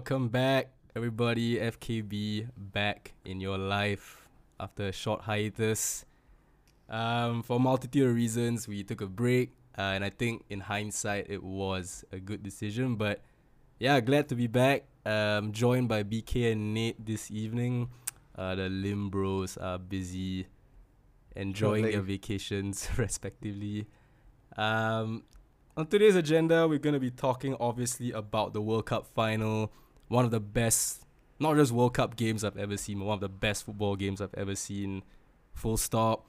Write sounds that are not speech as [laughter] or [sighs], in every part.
welcome back, everybody. FKB back in your life after a short hiatus. Um, for a multitude of reasons, we took a break, uh, and I think in hindsight, it was a good decision. But yeah, glad to be back. Um, joined by BK and Nate this evening. Uh, the Lim Bros are busy enjoying their vacations, [laughs] respectively. Um, on today's agenda, we're going to be talking obviously about the World Cup final, one of the best, not just World Cup games I've ever seen, but one of the best football games I've ever seen. Full stop.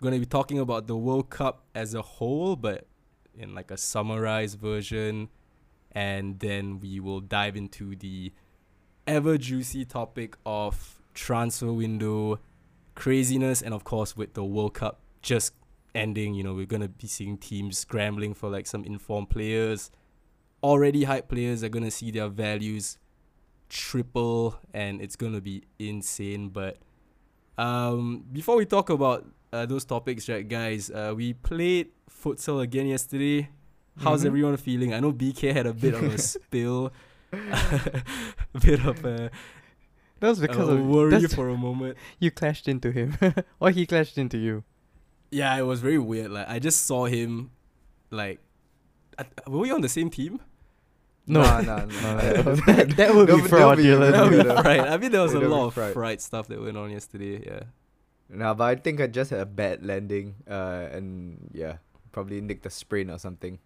Going to be talking about the World Cup as a whole, but in like a summarized version, and then we will dive into the ever juicy topic of transfer window craziness, and of course with the World Cup just ending, you know, we're gonna be seeing teams scrambling for like some informed players. Already hype players are gonna see their values triple, and it's gonna be insane. But um, before we talk about uh, those topics, right, guys, uh, we played futsal again yesterday. How's Mhm. everyone feeling? I know BK had a bit of a [laughs] spill, a [laughs] bit of a, That was because of worry for a moment. [laughs] you clashed into him, or he clashed into you. Yeah, it was very weird. Like I just saw him, like, were we on the same team? [laughs] No, no, [laughs] no, nah. that, that would That be would- that would be- fraudulent. [laughs] that would be- Right. I mean, there was a lot of fried. fried stuff that went on yesterday. Yeah. No, but I think I just had a bad landing, uh, and yeah, probably nicked a sprain or something.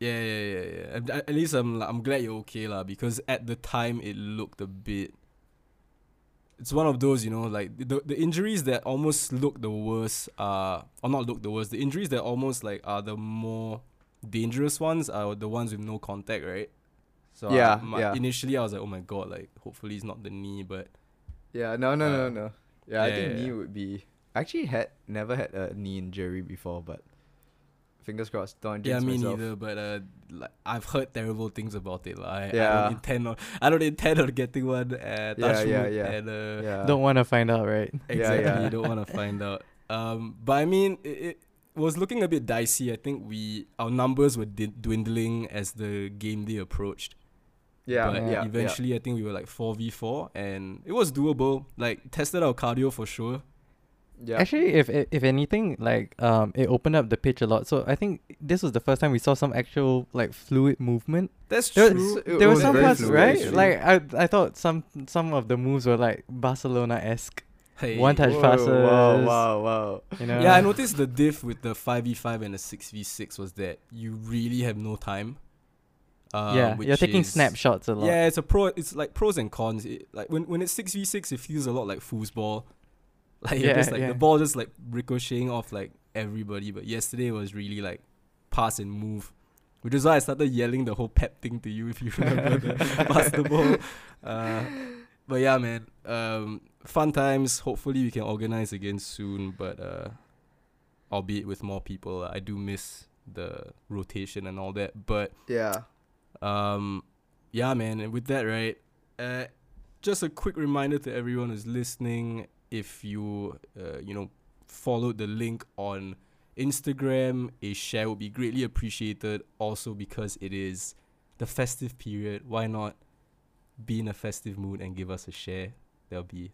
Yeah, yeah, yeah, yeah. At, at least I'm I'm glad you're okay lah because at the time it looked a bit. It's one of those, you know, like the the injuries that almost look the worst are, or not look the worst. The injuries that almost like are the more dangerous ones are the ones with no contact, right? So I- Yeah, my- yeah. Initially, I was like, oh my god, like hopefully it's not the knee, but Yeah, no, no, Uh, no, no. Yeah, I yeah, think yeah, knee yeah. would be. I actually had never had a knee injury before, but fingers crossed. Don't yeah, me myself. neither. But uh, like I've heard terrible things about it. Like, I, I Yeah. don't intend on I don't intend on getting one. Uh, touch yeah, wood, yeah. And, uh, Yeah. Don't want to find out, right? [laughs] Exactly. yeah. You don't want to find out. [laughs] Um, but I mean, it, it was looking a bit dicey. I think we our numbers were di- dwindling as the game day approached. Yeah, but yeah, yeah. eventually, I think we were like four v four, and it was doable. Like tested our cardio for sure. Yeah. Actually, if if if anything, like um, it opened up the pitch a lot. So I think this was the first time we saw some actual like fluid movement. That's There, true. It there were was some very parts, right? actually. Like I I thought some some of the moves were like Barcelona esque. Hey, One touch Whoa, passes. Wow, wow, wow. You know. Yeah, I noticed the diff with the five v five and the six v six was that you really have no time. Uh, yeah, which you're taking is- snapshots a lot. Yeah, it's a pro. It's like pros and cons. It, like when when it's six v six, it feels a lot like foosball. [laughs] Like Yeah, just like yeah. the ball just like ricocheting off like everybody. But yesterday was really like pass and move, which is why I started yelling the whole pep thing to you if you [laughs] remember [laughs] pass the basketball. Uh, but yeah, man, um, fun times. Hopefully we can organize again soon. But uh, albeit with more people, I do miss the rotation and all that. But Yeah. Um, yeah, man. And with that, right? Uh, just a quick reminder to everyone who's listening: if you, uh, you know, followed the link on Instagram, a share would be greatly appreciated. Also, because it is the festive period, why not be in a festive mood and give us a share? That'll be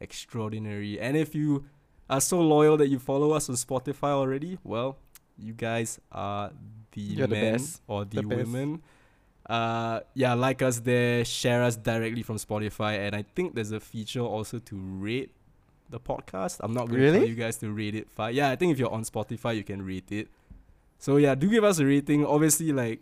extraordinary. And if you are so loyal that you follow us on Spotify already, well, you guys are the You're the men best. or the, The best. Uh, yeah, like us there, share us directly from Spotify, and I think there's a feature also to rate the podcast. I'm not going to tell you guys to rate it. Five. Yeah, I think if you're on Spotify, you can rate it. So yeah, do give us a rating. Obviously, like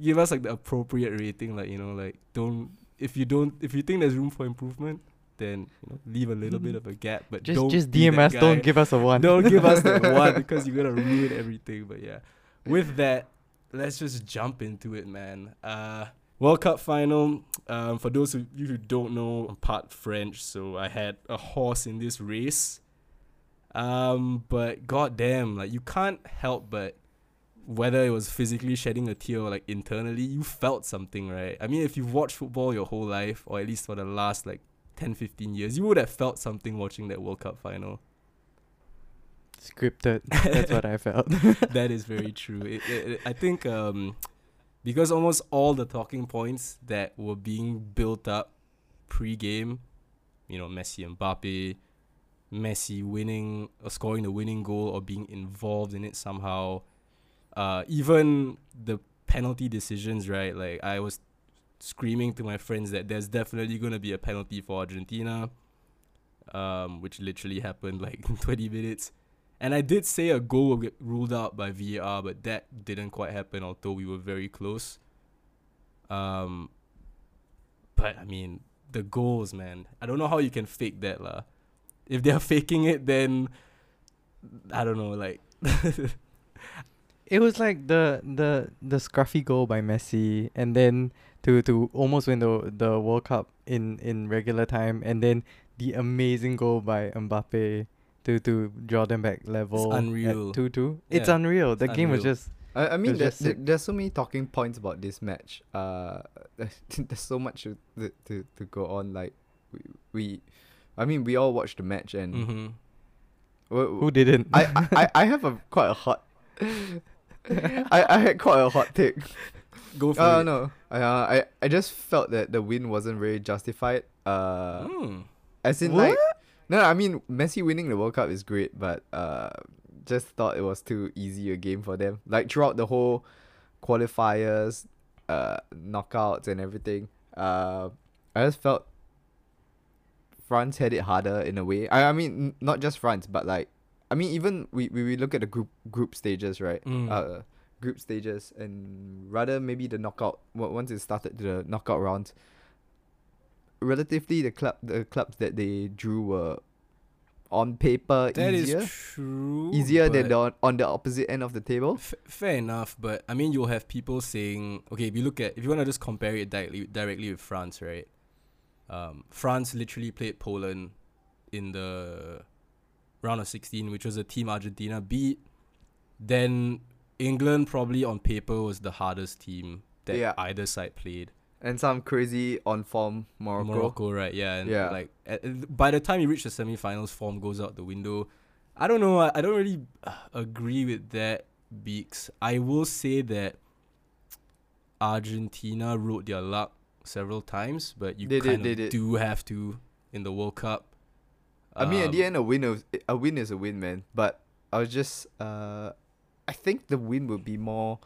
give us like the appropriate rating. Like you know, like don't if you don't if you think there's room for improvement, then you know leave a little bit of a gap. But just don't just be DM that us. Don't give us a one. Don't give us the [laughs] one because you're gonna ruin everything. But yeah, with that, let's just jump into it, man. Uh, World Cup final. Um, for those of you who don't know, I'm part French, so I had a horse in this race. Um, but goddamn, like you can't help but whether it was physically shedding a tear or like internally, you felt something, right? I mean, if you've watched football your whole life, or at least for the last like 10, 15 years, you would have felt something watching that World Cup final. Scripted. [laughs] That's what I felt. [laughs] that is very [laughs] true. It, it, it- I think um, because almost all the talking points that were being built up pre-game, you know, Messi and Mbappe, Messi winning or scoring the winning goal or being involved in it somehow, uh, even the penalty decisions, right? Like I was screaming to my friends that there's definitely gonna be a penalty for Argentina, um, which literally happened like in 20 minutes. And I did say a goal will get ruled out by VAR, but that didn't quite happen, although we were very close. Um, but I mean, the goals, man. I don't know how you can fake that, lah. If they're [laughs] faking it, then I don't know, like. [laughs] It was like the the the scruffy goal by Messi, and then to to almost win the the World Cup in in regular time, and then the amazing goal by Mbappe to to draw them back level unreal. at two two. It's Yeah, unreal. The it's game was just I, I mean, was there, just there's so many talking points about this match. Uh, [laughs] there's so much to, to to go on. Like, we, we I mean, we all watched the match, and mm-hmm. w- who didn't. I, I I I have a quite a hot. [laughs] I, I had quite a hot take. Go for Oh it. no, uh, I I just felt that the win wasn't very justified. Uh, Mm. as in like, no, I mean Messi winning the World Cup is great, but uh, just thought it was too easy a game for them. Like throughout the whole qualifiers, uh, knockouts and everything. Uh, I just felt France had it harder in a way. I I mean n- not just France, but like, I mean even we we, we look at the group group stages, right? Mm. uh, group stages and rather maybe the knockout once it started the knockout rounds relatively the club the clubs that they drew were on paper That is easier true. easier than the on, on the opposite end of the table F- fair enough, but I mean, you'll have people saying, okay, if you look at, if you want to just compare it directly, directly with France, right? Um, France literally played Poland in the round of 16, which was a team Argentina beat. Then England probably on paper was the hardest team that Yeah. either side played. And some crazy on form Morocco, Morocco, right? Yeah, and Yeah. like at, by the time you reach the semifinals, form goes out the window. I don't know. I, I don't really uh, agree with that, Beaks. I will say that Argentina rode their luck several times, but you kind of do have to in the World Cup. I mean, at the Um, end, a win is a win is a win, man. But I was just, uh, I think the win would be more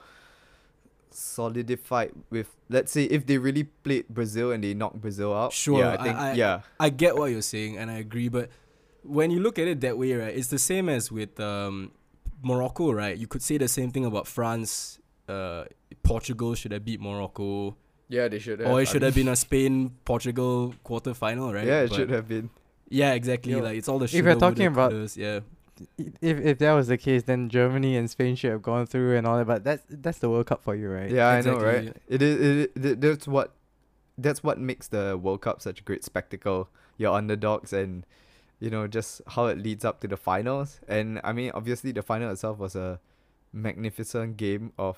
solidified with, let's say, if they really played Brazil and they knocked Brazil out. Sure, Yeah, I I- think. I- yeah, I get what you're saying, and I agree. But when you look at it that way, right, it's the same as with um, Morocco, right? You could say the same thing about France. Uh, Portugal should have beat Morocco, yeah, they should Have. or it should have been a Spain Portugal quarter final, right? Yeah, it But- should have been. Yeah, exactly. Yo, like it's all the. if you're talking about- yeah, if if that was the case, then Germany and Spain should have gone through and all that. But that's that's the World Cup for you, right? Yeah, I know, right? It is. It, it, that's what. That's what makes the World Cup such a great spectacle. Your underdogs and, you know, just how it leads up to the finals. And I mean, obviously, the final itself was a magnificent game of.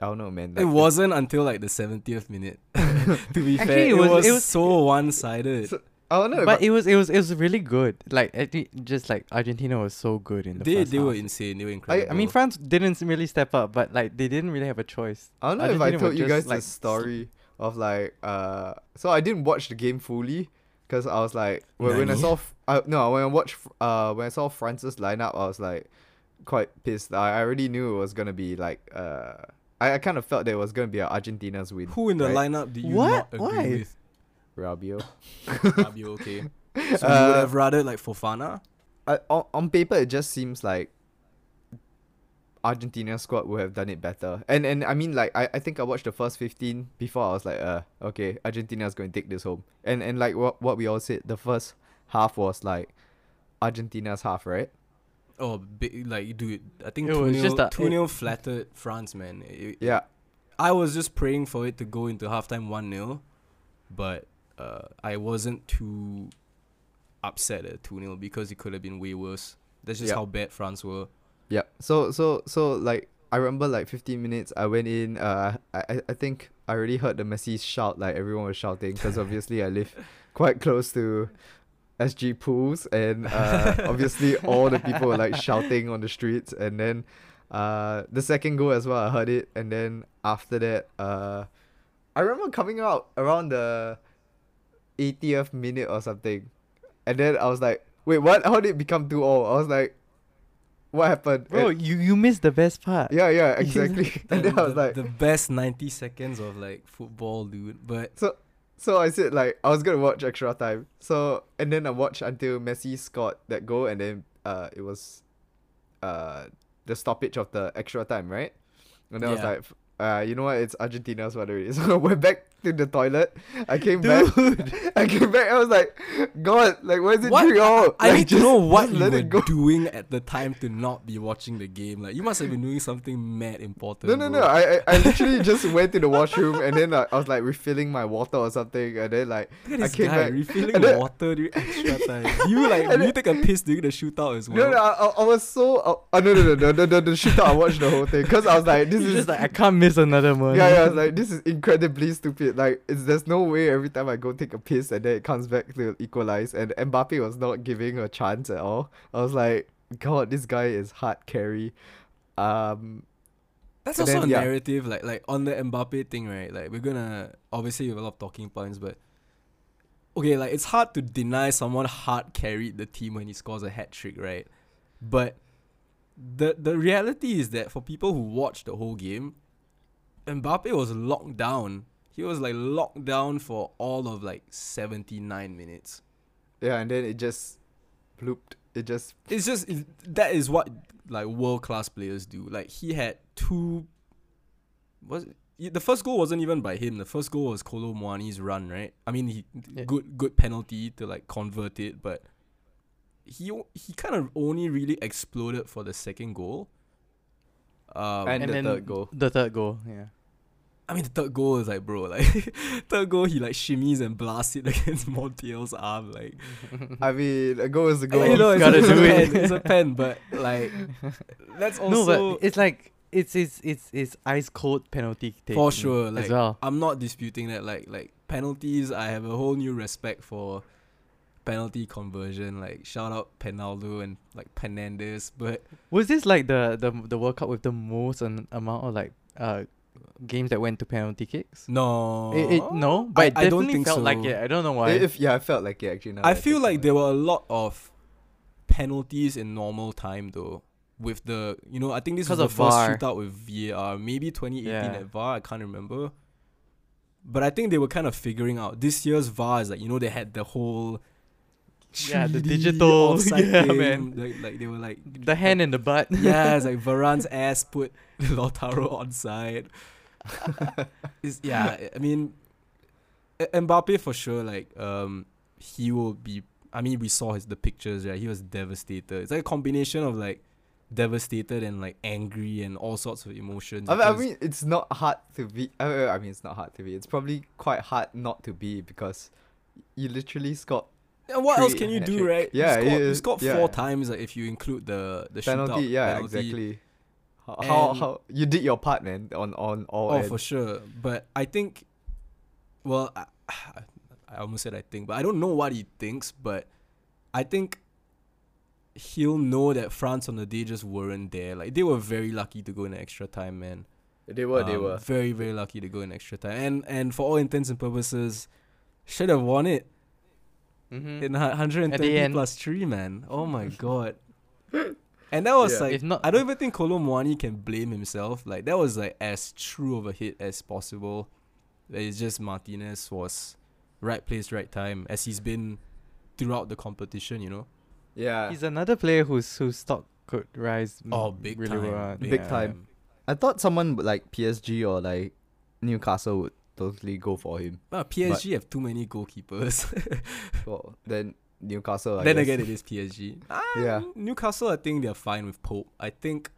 I don't know, man. it wasn't until like the seventieth minute. [laughs] to be Actually, fair, it it was- was, it was- so one-sided. So- I don't know. But it was it was it was really good. Like I think just like Argentina was so good in the they first they were insane. They were incredible. I mean France didn't really step up, but like they didn't really have a choice. I don't know if I told you guys like, the story of like uh so I didn't watch the game fully because I was like when, when I saw f- uh, no when I watched uh when I saw France's lineup I was like quite pissed I I already knew it was gonna be like uh I, I kind of felt that it was gonna be a Argentina's win who in the right? lineup did you What? not agree Why? with? Rabiot [laughs] Rabiot, okay. So you would Uh, have rather like Fofana? I, on, on paper it just seems like Argentina squad would have done it better. And and I mean like I, I think I watched the first 15 before I was like uh okay Argentina's going to take this home. And and like what what we all said the first half was like Argentina's half, right? Oh, big, like dude, I think It two was nil, just a- two nil flattered France, man. It- Yeah. I was just praying for it to go into halftime one 0 but uh, I wasn't too upset at two 0 because it could have been way worse. That's just Yeah. how bad France were. Yeah. So so so like I remember like 15 minutes I went in uh I I- I think I already heard the Messi shout like everyone was shouting because obviously I live [laughs] quite close to SG pools and uh [laughs] obviously all the people were like shouting on the streets and then Uh, the second goal as well, I heard it, and then after that, uh, I remember coming out around the 80th minute or something, and then I was like, "Wait, what? How did it become two all?" I was like, "What happened?" Bro, And- you you missed the best part. yeah, yeah, [laughs] exactly. [laughs] and then I was the, like, the best 90 seconds of like football, dude. But So so I said like I was gonna watch extra time. So and then I watched until Messi scored that goal and then uh it was uh the stoppage of the extra time, right? And then I was like uh you know what it's Argentina's what it is. So I went back to the toilet. I came back [laughs] I came back I was like, God, like why is it what? three all? I Like, need to know what you were go. [laughs] doing at the time to not be watching the game. Like you must have been doing something mad important. No, no, no. I, I, I [laughs] literally just went to the washroom and then like, I was like refilling my water or something. And then like, Look at I came guy back. refilling and then- water during extra time. You like you then- take a piss during the shootout as well. No, no, I, I- I was so. Uh, oh, no, no, no, no, no, no, the shootout. I watched the whole thing because I was like, this It's is. just like I can't miss another one. yeah, yeah, I was like, this is incredibly stupid. Like, it's there's no way every time I go take a piss and then it comes back to equalize. And Mbappe was not giving a chance at all. I was like, God, this guy is hard carry. Um, That's also then, a yeah. narrative, like like on the Mbappe thing, right? Like we're gonna obviously we have a lot of talking points, but okay, like it's hard to deny someone hard carried the team when he scores a hat trick, right? But the the reality is that for people who watched the whole game, Mbappe was locked down. He was like locked down for all of like seventy nine minutes. yeah, and then it just blooped. It just. It's just it, that is what like world class players do. Like he had two. Was it- the first goal wasn't even by him. The first goal was Kolo Muani's run, right? I mean, he Yeah. good good penalty to like convert it, but he he kind of only really exploded for the second goal. Um, And the then third goal. The third goal, yeah. I mean, the third goal is like, bro, like [laughs] third goal, he like shimmies and blasts it [laughs] against Montiel's arm, like I mean, a goal is a [laughs] goal. you know, it's, gotta a, it's do a it. pen, it's a pen, but like that's also no, but it's like it's it's it's it's ice cold penalty taking for sure. Like as well. I'm not disputing that. Like like penalties, I have a whole new respect for penalty conversion. Like shout out Penaldo and like Penandes, but Was this like the the the World Cup with the most an amount of like uh games that went to penalty kicks? no, It, it no, but I, it I definitely don't think felt so. like it. I don't know why. If yeah, I felt like it actually. I feel like there were a lot of penalties in normal time though. With the you know, I think this was the of first VAR. shootout with VAR, maybe 2018 Yeah. at VAR. I can't remember. But I think they were kind of figuring out this year's VAR is like you know they had the whole Yeah, the digital- [laughs] yeah, thing, man. Like, like they were like the hand in the butt. yeah, it's like [laughs] Varane's ass put [laughs] Lautaro on side. [laughs] it's, yeah, I mean, Mbappe for sure. Like, um, he will be. I mean, we saw his the pictures. Right, he was devastated. It's like a combination of like devastated and like angry and all sorts of emotions. I mean, I mean, it's not hard to be. I I mean, it's not hard to be. It's probably quite hard not to be because you literally scored And what else can you do, right? Yeah, you scored, you scored yeah. four times. Like if you include the the penalty. shootout Yeah, penalty. exactly. How, how how you did your part, man, on on all. Oh, ends. for sure. But I think, well, I, [sighs] I almost said I think, but I don't know what he thinks. But I think he'll know that France on the day just weren't there. Like they were very lucky to go in extra time, man. They were. they Um, were. very very lucky to go in extra time, and and for all intents and purposes, should have won it Mm-hmm. in hu- 120 plus three, man. Oh my [laughs] god. And that was Yeah. like If not- I don't even think Kolo Muani can blame himself. Like that was like as true of a hit as possible. It's just Martinez was right place, right time, as he's been throughout the competition, you know. Yeah. He's another player whose whose stock could rise. m- Oh, big really time, well. big, Big time. I thought someone like PSG or like Newcastle would totally go for him. Well, PSG have too many goalkeepers. [laughs] Well, then Newcastle. I then guess. again, it is PSG. [laughs] Ah, Yeah. Newcastle, I think they're fine with Pope. I think.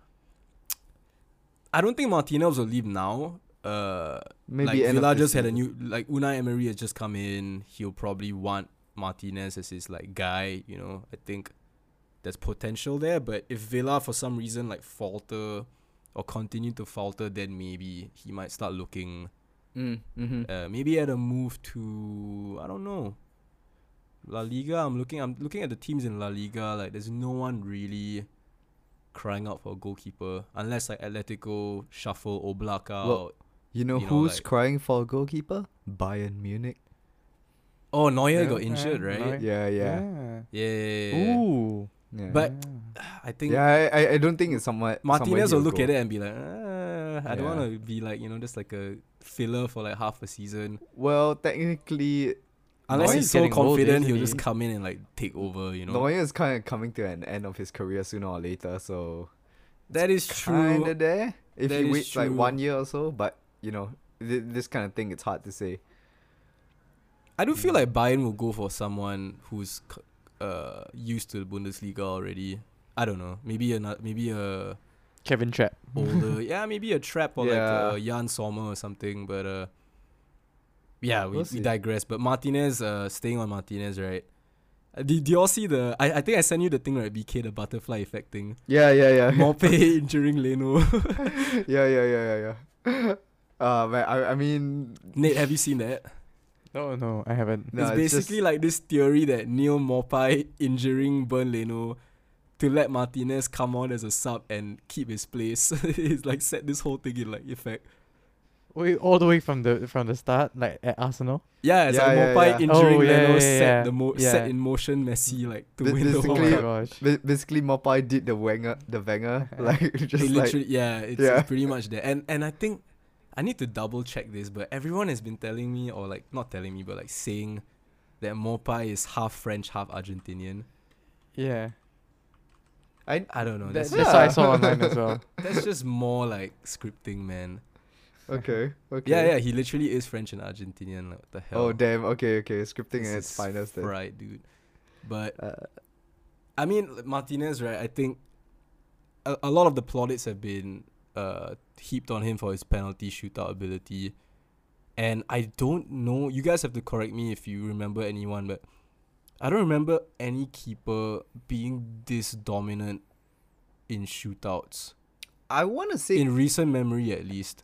I don't think Martinez will leave now. Uh, maybe like Villa just had a new like Unai Emery has just come in. He'll probably want Martinez as his like guy. You know, I think there's potential there. But if Villa for some reason like falter or continue to falter, then maybe he might start looking. Mm, mm-hmm. Uh, maybe at a move to I don't know. La Liga. I'm looking. I'm looking at the teams in La Liga. Like, there's no one really crying out for a goalkeeper unless like Atletico shuffle Oblak out. Well, You know You know, who's like- crying for a goalkeeper? Bayern Munich. oh, Neuer Yeah, got injured, right? Neuer- Yeah, yeah. Yeah. yeah, yeah, yeah. Ooh. yeah. But- I think yeah, I, I- I don't think it's somewhat. Martinez will look he'll at it and be like, ah, I don't Yeah. want to be like you know just like a filler for like half a season. Well, technically, Unless Neuer's he's so getting old, confident, he'll isn't just come in and like take over. You know, Neuer is kind of coming to an end of his career sooner or later, so that is kind true. of there. If That he is waits like one year or so, but you know, th- this kind of thing, it's hard to say. I do feel like Bayern will go for someone who's uh used to the Bundesliga already. I don't know. Maybe a maybe a Kevin Trapp. older, [laughs] yeah, maybe a Trapp or Yeah. like a Yann Sommer or something. But uh, yeah, we, We'll we digress. But Martinez, uh, staying on Martinez, right? Uh, did, did you all see the? I, I think I sent you the thing right, BK, the butterfly effect thing. Yeah, yeah, yeah. Maupay [laughs] injuring [laughs] Leno. [laughs] yeah, yeah, yeah, yeah, yeah. Uh, man, I, I mean, Nate, have you seen that? No, no, I haven't. No, it's it's basically just- like this theory that Neal Maupay injuring Bernd Leno to let Martinez come on as a sub and keep his place. it's like set this whole thing in like effect. Wait, all the way from the from the start, like at Arsenal. Yeah, it's Yeah, like yeah, Maupay yeah. injuring Oh, yeah, Leno yeah, set yeah. the mo- Yeah. set in motion Messi like to Ba- win the Oh World my Basically- Cup. basically, Maupay did the Wenger, the Wenger, [laughs] like [laughs] just It like yeah, it's, Yeah. it's pretty much there. And and I think I need to double check this, but everyone has been telling me, or like not telling me, but like saying that Maupay is half French, half Argentinian. Yeah. I I don't know. That, That's, that's Yeah. what I saw online as [laughs] well. that's just more like scripting, man. Okay, okay. Yeah, yeah, he literally is French and Argentinian. Like, what the hell? Oh damn. Okay, okay. Scripting This at its is finest. Then. Right, dude. But Uh, I mean, Martinez, right? I think a, a lot of the plaudits have been uh, heaped on him for his penalty shootout ability. And I don't know, you guys have to correct me if you remember anyone, but I don't remember any keeper being this dominant in shootouts. I want to say In recent memory, at least.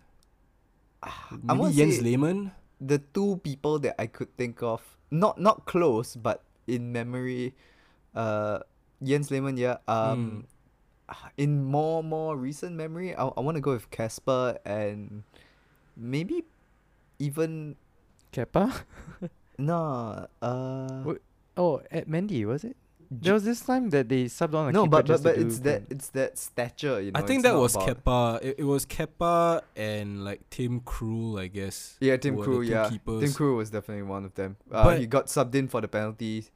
I Maybe want Jens Lehmann? the two people that I could think of, not not close, but in memory, uh, Jens Lehmann. Yeah. Um, in more more recent memory, I I want to go with Kasper and maybe even Kepa? [laughs] no. Uh, Wait, Oh, at Mendy, was it? There was this time that they subbed on a no, keeper but but but it's that pen- it's that stature. You know. I think that was about- Kepa. It, it was Kepa and like Tim Krul, I guess. Yeah, Tim were the Krul. Yeah, keepers. Tim Krul was definitely one of them. Uh, But- he got subbed in for the penalty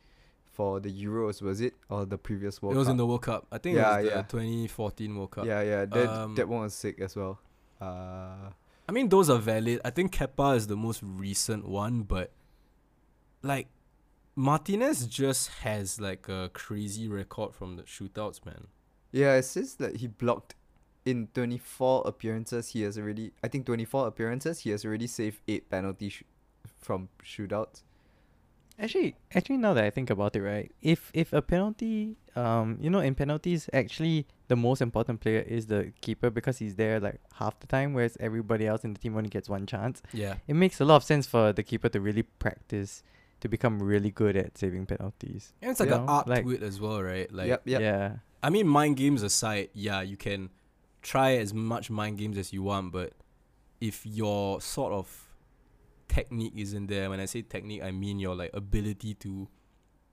for the Euros, was it, or the previous World it was Cup? in the World Cup. I think Yeah, it was the yeah. 2014 World Cup. Yeah, yeah. That Um, that one was sick as well. Uh, I mean, those are valid. I think Kepa is the most recent one, but like Martinez just has like a crazy record from the shootouts, man. yeah, it says that he blocked in 24 appearances. He has already, I think, 24 appearances. He has already saved eight penalties sh- from shootouts. Actually, actually, now that I think about it, right? If if a penalty, um, you know, in penalties, actually, the most important player is the keeper because he's there like half the time, whereas everybody else in the team only gets one chance. Yeah. It makes a lot of sense for the keeper to really practice to become really good at saving penalties. And it's like You an know, art like- to it as well, right? Like yep, yep. Yeah. I mean, mind games aside, yeah, you can try as much mind games as you want, but if your sort of technique isn't there, when I say technique, I mean your like ability to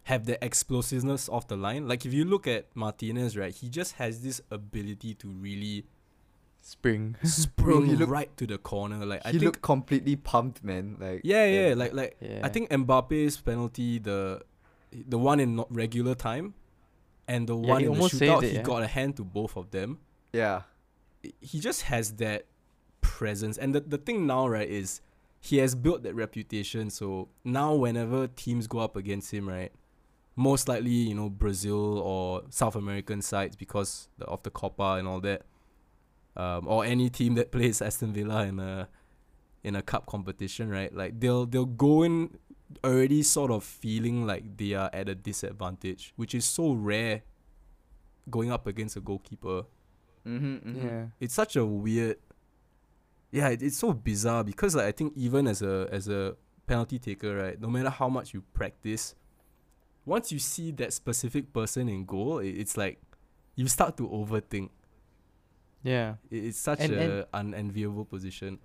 have the explosiveness off the line. Like if you look at Martinez, right, he just has this ability to really Spring. [laughs] spring he look- right to the corner. Like I he think, looked completely pumped, man. Like yeah, yeah, and- like like yeah. I think Mbappe's penalty, the the one in not regular time, and the Yeah, one in the almost saved shootout, it, he yeah. got a hand to both of them. yeah, he just has that presence. And the, the thing now, right, is he has built that reputation. So now, whenever teams go up against him, right, most likely, you know, Brazil or South American sides because of the Copa and all that, um, or any team that [laughs] plays Aston Villa in a in a cup competition, right? Like they'll they'll go in already sort of feeling like they are at a disadvantage, which is so rare going up against a goalkeeper mm-hmm, Yeah. it's such a weird yeah it, it's so bizarre because like, i think even as a as a penalty taker right no matter how much you practice once you see that specific person in goal it, it's like you start to overthink Yeah. It's such And- a and- unenviable position.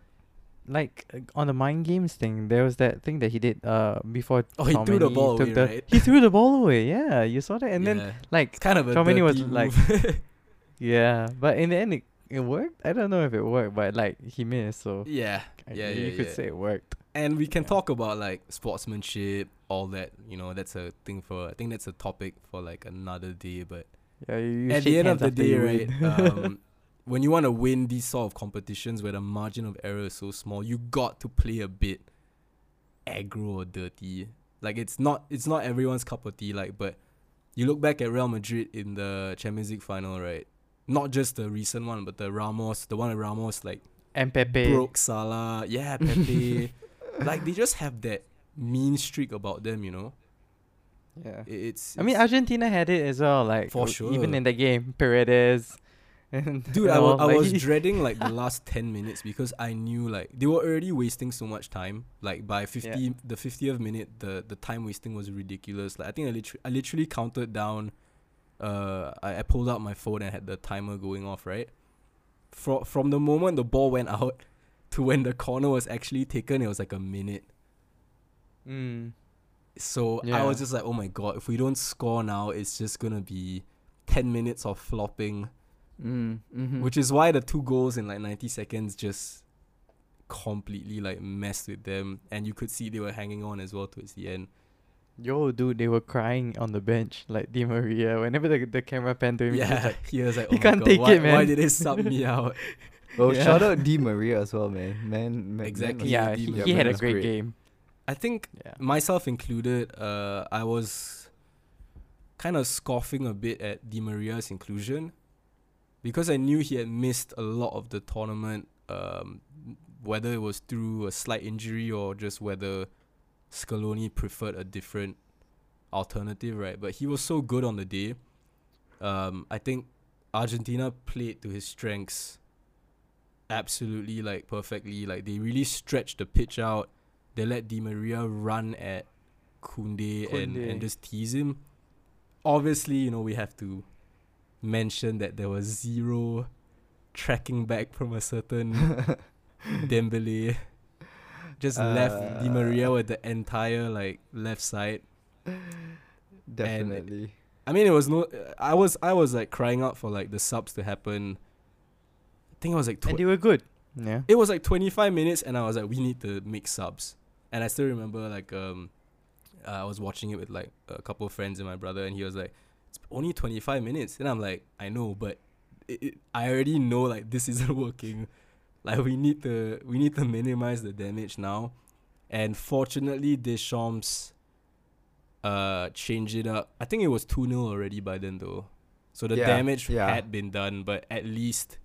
Like uh, on the mind games thing, there was that thing that he did uh before. Oh, he threw the ball away, the, right? He threw the ball away. Yeah, you saw that, and then like it's kind of a Chouameni was dirty like- [laughs] yeah, but in the end it, it worked. I don't know if it worked, but like he missed, so yeah, I yeah, you yeah, could yeah. say it worked. and we can Yeah. talk about like sportsmanship, all that. You know, that's a thing for. I think that's a topic for like another day. But Yeah, you, you at the end of the day, right? um, [laughs] when you want to win these sort of competitions where the margin of error is so small, you got to play a bit aggro or dirty. Like it's not it's not everyone's cup of tea. Like, but you look back at Real Madrid in the Champions League final, right? Not just the recent one, but the Ramos, the one with Ramos, like and Pepe. broke Salah. Yeah, Pepe. [laughs] like they just have that mean streak about them, you know. Yeah. I- It's. I mean, Argentina had it as well. Like For sure, even in the game, Paredes. [laughs] Dude, I all, wa- I was [laughs] dreading like the last ten minutes because I knew like they were already wasting so much time. Like by fifty, the fiftieth minute, the the time wasting was ridiculous. Like I think I literally, I literally counted down. Uh, I, I pulled out my phone and had the timer going off. Right, from from the moment the ball went out [laughs] to when the corner was actually taken, it was like a minute. Mm. So I was just like, oh my god, if we don't score now, it's just gonna be ten minutes of flopping. Mm, mm-hmm. which is why the two goals in like 90 seconds just completely like messed with them and you could see they were hanging on as well towards the end Yo, dude, they were crying on the bench like Di Maria. Whenever the, the camera panned to him, he was yeah like, [laughs] he was like oh he my can't God, take why, it, why man." did they sub me [laughs] out Oh, Yeah. shout out Di Maria as well, man. Man, man Exactly. Man, yeah, he, he had a great, great. game. i think Yeah. myself included uh i was kind of scoffing a bit at Di Maria's inclusion because I knew he had missed a lot of the tournament um whether it was through a slight injury or just whether Scaloni preferred a different alternative right? But he was so good on the day. Um I think Argentina played to his strengths absolutely like perfectly. Like they really stretched the pitch out. They let Di Maria run at Koundé, and, and just tease him. Obviously, you know, we have to mention that there was zero tracking back from a certain [laughs] Dembele. Just left Di Maria Uh. with the entire like left side. Definitely. I mean, it was no. I was I was like crying out for like the subs to happen. I think it was like And tw- they were good. Yeah. it was like 25 minutes and i was like we need to make subs and i still remember like um uh, i was watching it with like a couple of friends and my brother and he was like it's only 25 minutes and i'm like i know but it, it, i already know like this isn't [laughs] working like we need to we need to minimize the damage now and fortunately deschamps uh changed it up i think it was 2-0 already by then though so the Yeah, damage yeah. had been done but at least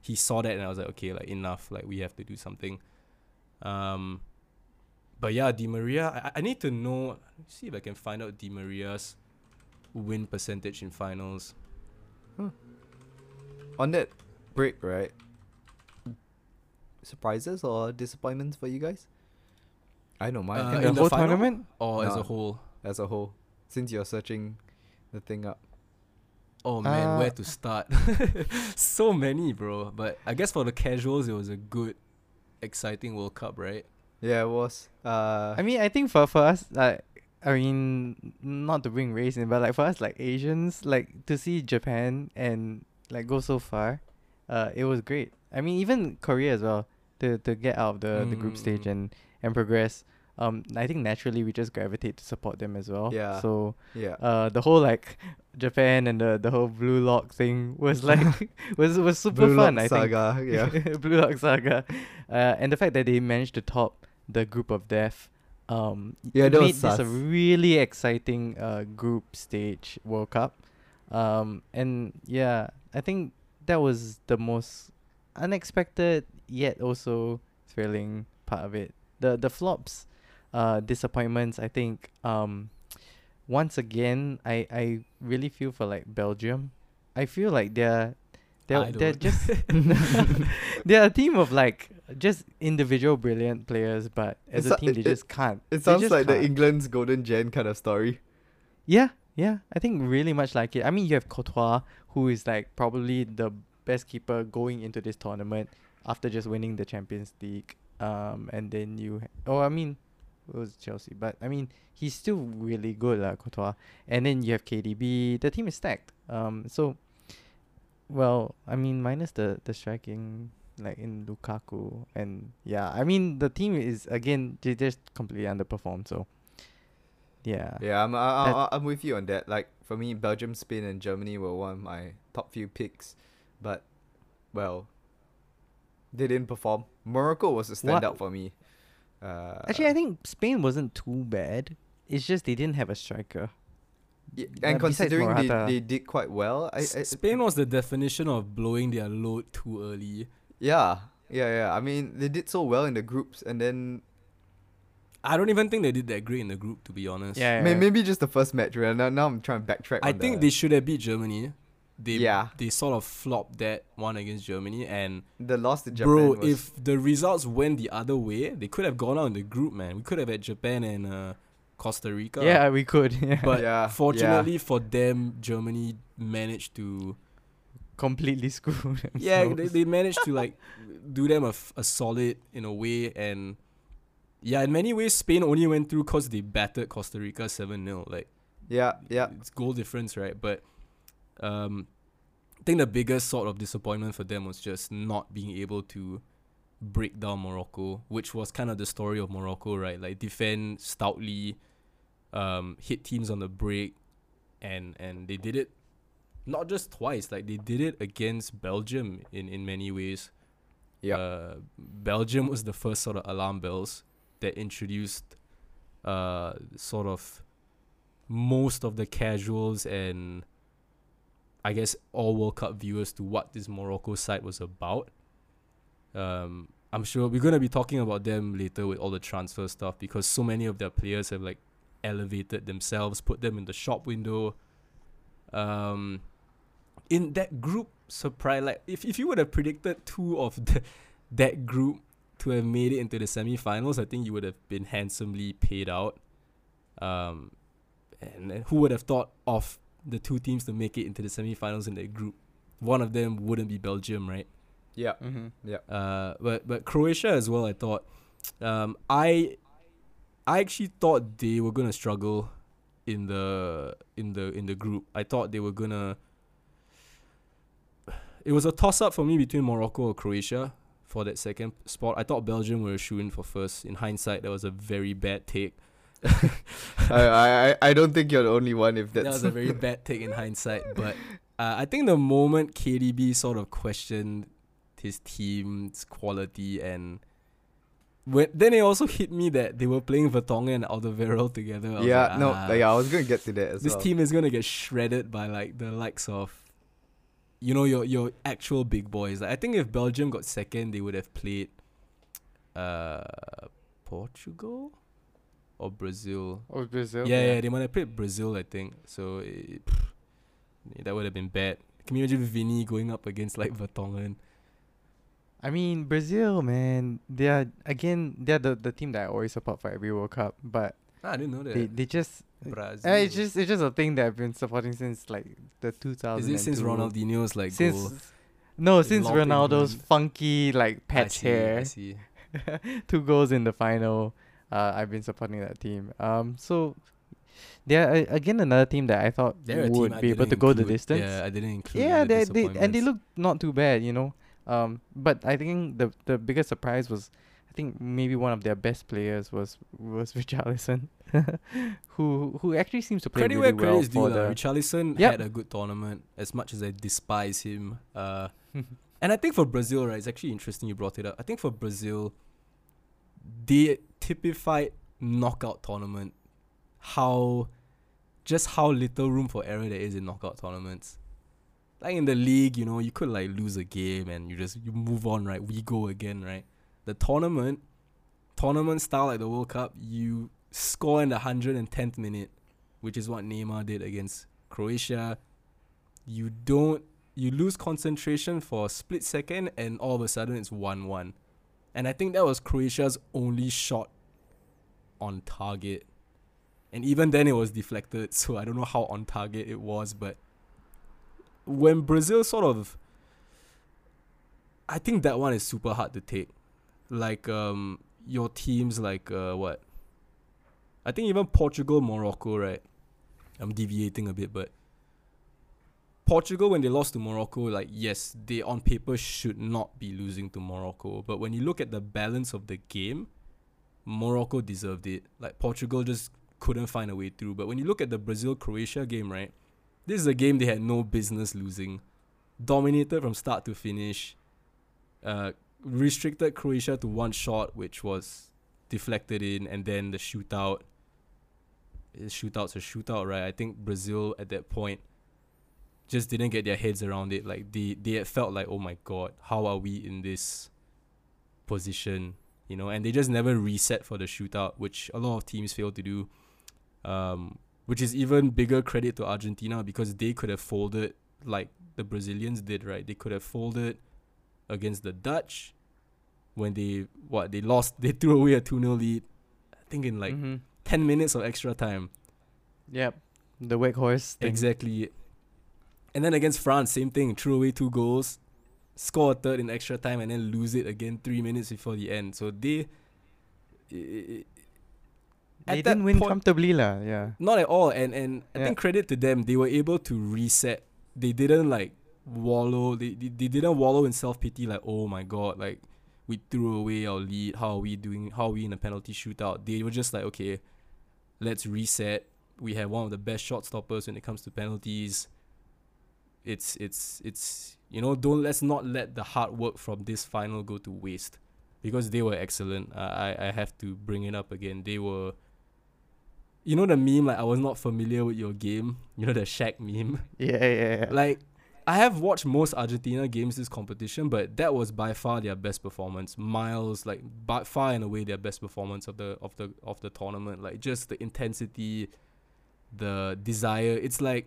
he saw that and I was like, okay, like enough, like we have to do something. Um, but yeah, Di Maria, I, I need to know. See if I can find out Di Maria's win percentage in finals. On that break, right? Surprises or disappointments for you guys? I know mine Uh, In the in the whole final? tournament? Or as a whole. as a whole. Since you're searching the thing up. Oh man, where Uh, to start? [laughs] so many, bro. But I guess for the casuals, it was a good, exciting World Cup, right? Yeah, it was. Uh, I mean, I think for, for us, like, I mean, not to bring race in, but like for us, like Asians, like to see Japan and like go so far, uh, it was great. I mean, even Korea as well to to get out of the, the group stage Mm. and and progress. Um, I think naturally we just gravitate to support them as well. Yeah. So yeah. uh, the whole like Japan and the the whole Blue Lock thing was [laughs] like was was super Blue fun. Lock I think Saga, yeah. [laughs] Blue Lock Saga, uh, and the fact that they managed to top the group of death, um, Yeah, that made was this a really exciting uh group stage World Cup, um, and yeah, I think that was the most unexpected yet also thrilling part of it. The the flops, uh, disappointments. I think um, once again, I I really feel for like Belgium. I feel like they're they're I they're don't. just [laughs] [laughs] they're a team of like just individual brilliant players, but as It a team it- they it- just can't. It sounds like the can't. England's golden gen kind of story. Yeah, yeah. I think really much like it. I mean, you have Courtois, who is like probably the best keeper going into this tournament after just winning the Champions League. Um, and then you, ha- oh, I mean, it was Chelsea, but I mean, he's still really good, lah, Courtois. And then you have KDB. The team is stacked. Um, so, well, I mean, minus the the striking, like in Lukaku, and yeah, I mean, the team is again they just completely underperformed. So, yeah, Yeah, I'm I, I, I'm with you on that. Like for me, Belgium, Spain, and Germany were one of my top few picks, but well, they didn't perform. Morocco was a What- standout for me. Uh, Actually, I think Spain wasn't too bad. It's just they didn't have a striker. y- uh, and besides considering they, Morata. they did quite well, I, I S- Spain was the definition of blowing their load too early. Yeah yeah yeah. I mean, they did so well in the groups, and then I don't even think they did that great in the group, to be honest. Yeah, may, maybe just the first match. Right? Now, now I'm trying to backtrack. I on think the, they should have beat Germany. They Yeah. they sort of flopped that one against Germany and the loss to Japan. bro, was, if the results went the other way, they could have gone out in the group, man. We could have had Japan and uh, Costa Rica. Yeah, we could. [laughs] Yeah. But Yeah, yeah. fortunately for them, Germany managed to completely [laughs] screwed. yeah they, they managed to like [laughs] do them a, f- a solid in a way and yeah in many ways Spain only went through because they battered Costa Rica 7-0 like yeah yeah. it's goal difference right? But um I think the biggest sort of disappointment for them was just not being able to break down Morocco which was kind of the story of Morocco right? Like defend stoutly um hit teams on the break and and they did it not just twice like they did it against Belgium in in many ways yeah. uh, Belgium was the first sort of alarm bells that introduced uh, sort of most of the casuals and I guess all World Cup viewers to what this Morocco side was about. Um, I'm sure we're gonna be talking about them later with all the transfer stuff because so many of their players have like elevated themselves, put them in the shop window. Um, in that group, surprise like if, if you would have predicted two of the, that group to have made it into the semi-finals, I think you would have been handsomely paid out. Um, and then who would have thought of the two teams to make it into the semi-finals in that group? One of them wouldn't be Belgium, right? yeah Mm-hmm. Uh, but but Croatia as well. I thought, um, I, I actually thought they were gonna struggle, in the in the in the group. I thought they were gonna. It was a toss up for me between Morocco or Croatia for that second spot. I thought Belgium were shooting for first. In hindsight, that was a very bad take. [laughs] I, I I don't think you're the only one if that's that was a very bad [laughs] take in hindsight. But uh, I think the moment KDB sort of questioned his team's quality and when then it also hit me that they were playing Vertonghen and Alderweireld together. Yeah like, no "Ah, yeah I was gonna get to that as this well. This team is gonna get shredded by like the likes of you know your your actual big boys. Like I think if Belgium got second, they would have played uh Portugal or Brazil. Or Brazil. Yeah, yeah, they might have played Brazil, I think. So it, pff, that would have been bad. Can you imagine Vinny going up against like Vertonghen? I mean, Brazil, man, they are again, they're the, the team that I always support for every World Cup, but Ah, I didn't know that. they they just Brazil. uh, it's just it's just a thing that I've been supporting since like the 2000. Is it since Ronaldinho's like Since no, since Ronaldo's one. funky like patch see, hair, I see. [laughs] two goals in the final. Uh, I've been supporting that team. Um, so they're uh, again another team that I thought They're would be able to didn't go the distance. Yeah, I didn't include. Yeah, they, they and they look not too bad, you know. Um, but I think the the biggest surprise was, I think maybe one of their best players was was [laughs] Richarlison, [laughs] who who actually seems to play Credit really where well credit's due. for lah. the. Richarlison Yep. had a good tournament. As much as I despise him, uh, [laughs] and I think for Brazil, right, it's actually interesting you brought it up. I think for Brazil, they typified knockout tournament. How, just how little room for error there is in knockout tournaments. Like in the league, you know, you could like lose a game and you just you move on, right? We go again, right? The tournament, tournament style like the World Cup, you score in the hundred and tenth minute, which is what Neymar did against Croatia. You don't you lose concentration for a split second and all of a sudden it's one one. And I think that was Croatia's only shot on target. And even then it was deflected, [laughs] so I don't know how on target it was, but when Brazil sort of I think that one is super hard to take. Like um your teams like uh what? I think even Portugal, Morocco, right? I'm deviating a bit, but Portugal when they lost to Morocco, like yes, they on paper should not be losing to Morocco. But when you look at the balance of the game, Morocco deserved it. Like Portugal just couldn't find a way through. But when you look at the Brazil Croatia game, right? This is a game they had no business losing. Dominated from start to finish. Uh, restricted Croatia to one shot, which was deflected in, and then the shootout. Shootout's a shootout, right? I think Brazil at that point just didn't get their heads around it. Like they they felt like, oh my god, how are we in this position? You know, and they just never reset for the shootout, which a lot of teams fail to do. Um, which is even bigger credit to Argentina because they could have folded like the Brazilians did, right? They could have folded against the Dutch when they what they lost [laughs] they threw away a 2-0 lead I think in like Mhm. 10 minutes of extra time. Yep. The Weghorst thing. Exactly. And then against France, same thing. Threw away two goals, score a third in extra time, and then lose it again three minutes before the end. So they. i- i- They didn't win point- comfortably lah. Yeah. Not at all. And and I Yeah. think credit to them, they were able to reset. They didn't like wallow. They they, they didn't wallow in self pity. Like oh my god, like we threw away our lead. How are we doing? How are we in a penalty shootout? They were just like okay, let's reset. We have one of the best shot stoppers when it comes to penalties. It's it's it's you know don't let's not let the hard work from this final go to waste because they were excellent. I I have to bring it up again. They were you know the meme like I was not familiar with your game. You know the Shaq meme. Yeah, yeah, yeah. Like I have watched most Argentina games this competition, but that was by far their best performance. Miles like by far and away their best performance of the of the of the tournament. Like just the intensity, the desire. It's like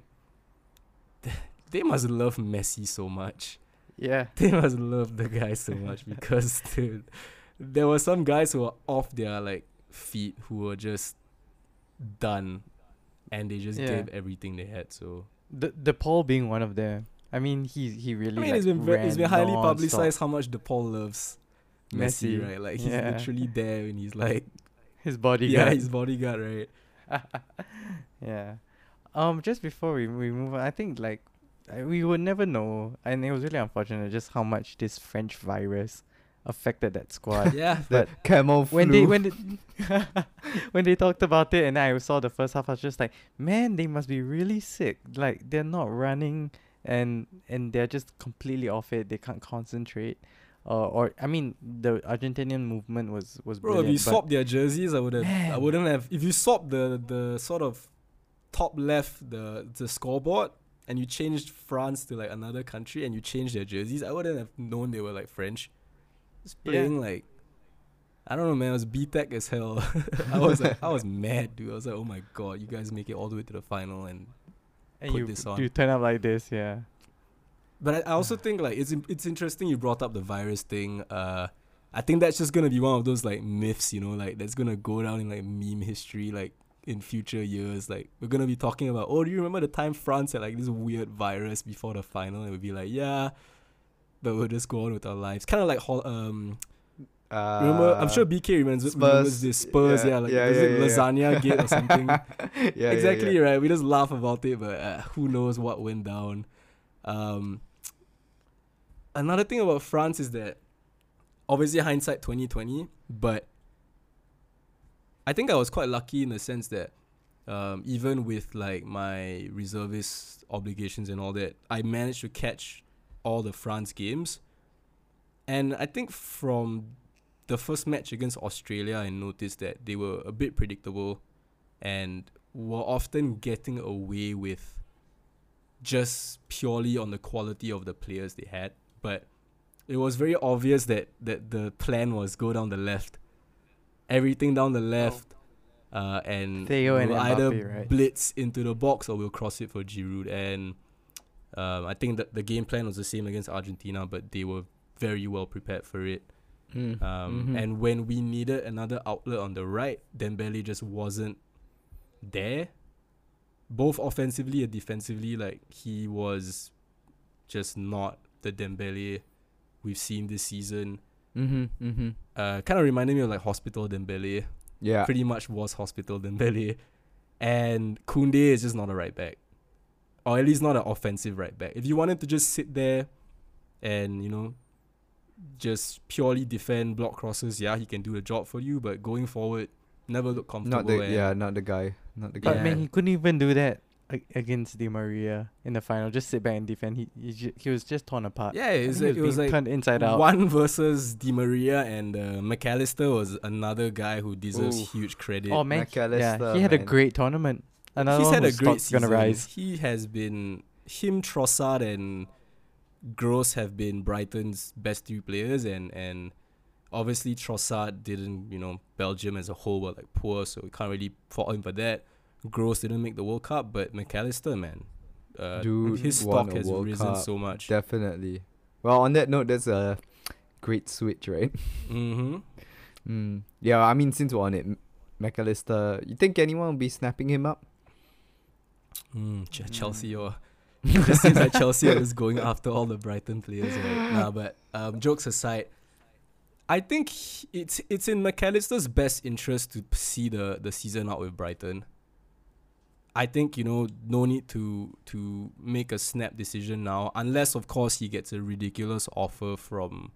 [laughs] they must love Messi so much. yeah. [laughs] They must love the guy so much [laughs] because dude, there were some guys who were off their like feet who were just done, and they just Yeah. gave everything they had. So The De Paul being one of them. I mean, he he really. I mean, like, it's been ve- it's been highly non-stop. publicized how much De Paul loves Messi, Messi, right? Like he's yeah. literally there and he's like, His bodyguard. yeah, his bodyguard, right? [laughs] yeah. Um, just before we we move on, I think like we would never know, and it was really unfortunate just how much this French virus affected that squad. [laughs] Yeah, The [laughs] camel flu. when they when they, when they talked about it and I saw the first half, I was just like, man, they must be really sick. Like they're not running and and they're just completely off it. They can't concentrate. Uh, or I mean, the Argentinian movement was was bro. If you but swap their jerseys, I would have. I wouldn't have. If you swap the the sort of top left the the scoreboard and you changed France to like another country and you changed their jerseys, I wouldn't have known they were like French. Just Yeah. playing like. I don't know, man. It was B Tech as hell. [laughs] I was like, I was mad, dude. I was like, oh my god, you guys make it all the way to the final, and and put you this on. you turn up like this, yeah. But I, I also [sighs] think like it's it's interesting you brought up the virus thing. Uh, I think that's just gonna be one of those like myths, you know, like that's gonna go down in like meme history, like in future years. Like we're gonna be talking about, oh, do you remember the time France had like this weird virus before the final? And we'll be like, yeah, but we'll just go on with our lives. Kind of like hol- um, Uh, remember? I'm sure BK remembers, remembers this Spurs, yeah, like is it lasagna gate or something? [laughs] yeah, yeah, exactly yeah. right. We just laugh about it, but uh, who knows what went down. Um, another thing about France is that obviously hindsight twenty twenty, but I think I was quite lucky in the sense that um, even with like my reservist obligations and all that, I managed to catch all the France games, and I think from the first match against Australia, I noticed that they were a bit predictable and were often getting away with just purely on the quality of the players they had. But it was very obvious that, that the plan was go down the left. Everything down the left. Uh, and Theo and we'll either Mbappe, right? blitz into the box or we'll cross it for Giroud. And um, I think that the game plan was the same against Argentina, but they were very well prepared for it. Mm. Um, Mhm. And when we needed another outlet on the right, Dembele just wasn't there. Both offensively and defensively, like he was just not the Dembele we've seen this season. Mm-hmm. Mm-hmm. Uh, kind of reminded me of like Hospital Dembele. Yeah. Pretty much was Hospital Dembele, and Koundé is just not a right back, or at least not an offensive right back. If you wanted to just sit there, and you know, just purely defend block crosses, yeah, he can do the job for you. But going forward, never look comfortable. Not the yeah, not the guy. Not the guy. But man, he couldn't even do that against Di Maria in the final. Just sit back and defend. He he, ju- he was just torn apart. Yeah, it was, think it was like turned inside out. One versus Di Maria and uh, Mac Allister was another guy who deserves Oof. huge credit. Oh man, he- yeah, he had a great tournament. Another He's one had a great stock's season. gonna rise. He has been him, Trossard, and Gross have been Brighton's best three players, and and obviously Trossard didn't, you know, Belgium as a whole were like poor, so we can't really fault him for that. Gross didn't make the World Cup, but Mac Allister, man, uh, Dude his stock has World risen Cup. so much. Definitely. Well, on that note, that's a great switch, right? mm-hmm. [laughs] Mm. Yeah, I mean, since we're on it, Mac Allister, you think anyone will be snapping him up? Mm, Ch- Chelsea or [laughs] it just seems like [laughs] Chelsea is going after all the Brighton players, right? Nah, [laughs] but um, jokes aside, I think he- it's it's in Mac Allister's best interest to see the the season out with Brighton. I think you know no need to to make a snap decision now, unless of course he gets a ridiculous offer from,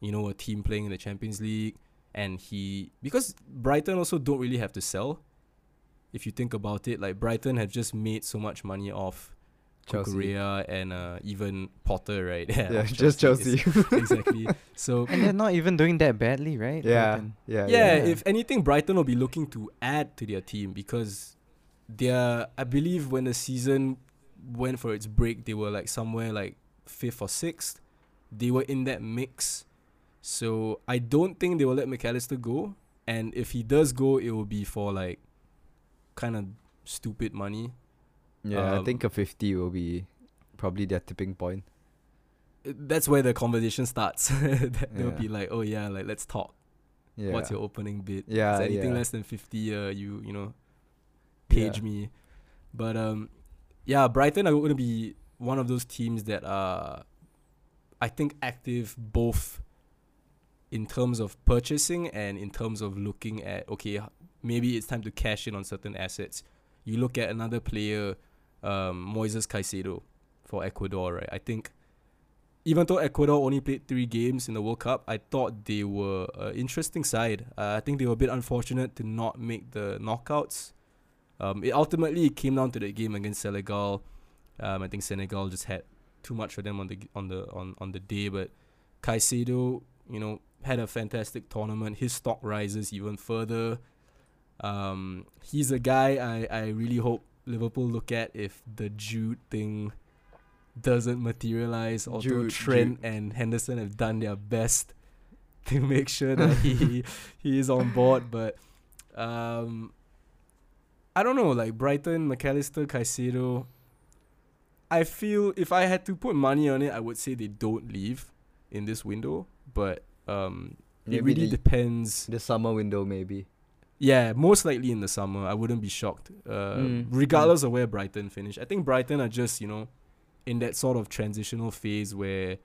you know, a team playing in the Champions League, and he because Brighton also don't really have to sell if you think about it, like Brighton have just made so much money off Chelsea. Korea and uh, even Potter, right? [laughs] Yeah, off just Chelsea. [laughs] Exactly. [laughs] So And they're not even doing that badly, right? yeah, yeah, yeah, yeah. if anything, Brighton will be looking to add to their team because they're, I believe, when the season went for its break, they were like somewhere like fifth or sixth. They were in that mix. So I don't think they will let Mac Allister go. And if he does go, it will be for like kind of stupid money. Yeah, I Um, think a 50 will be probably their tipping point. that's where the conversation starts. [laughs] They'll Yeah. be like, "Oh yeah, like let's talk. Yeah. What's your opening bid? Yeah, Is anything yeah. less than fifty? Uh, you you know, page me." But um, yeah, Brighton are going to be one of those teams that are, I think, active both in terms of purchasing and in terms of looking at okay, maybe it's time to cash in on certain assets. You look at another player, um, Moises Caicedo for Ecuador, right? I think even though Ecuador only played three games in the World Cup, I thought they were an interesting side. Uh, I think they were a bit unfortunate to not make the knockouts. Um, it ultimately came down to the game against Senegal. Um, I think Senegal just had too much for them on the on the on, on the day, but Caicedo, you know, had a fantastic tournament. His stock rises even further. Um, he's a guy I, I really hope Liverpool look at if the Jude thing doesn't materialize. Although Jude- Trent and Henderson have done their best [laughs] to make sure that he [laughs] he is on board, but um, I don't know. Like Brighton, Mac Allister, Caicedo. I feel if I had to put money on it, I would say they don't leave in this window, but um, it really depends. The summer window, maybe. Yeah, most likely in the summer. I wouldn't be shocked. Uh, Mm, regardless of where Brighton finish. I think Brighton are just, you know, in that sort of transitional phase where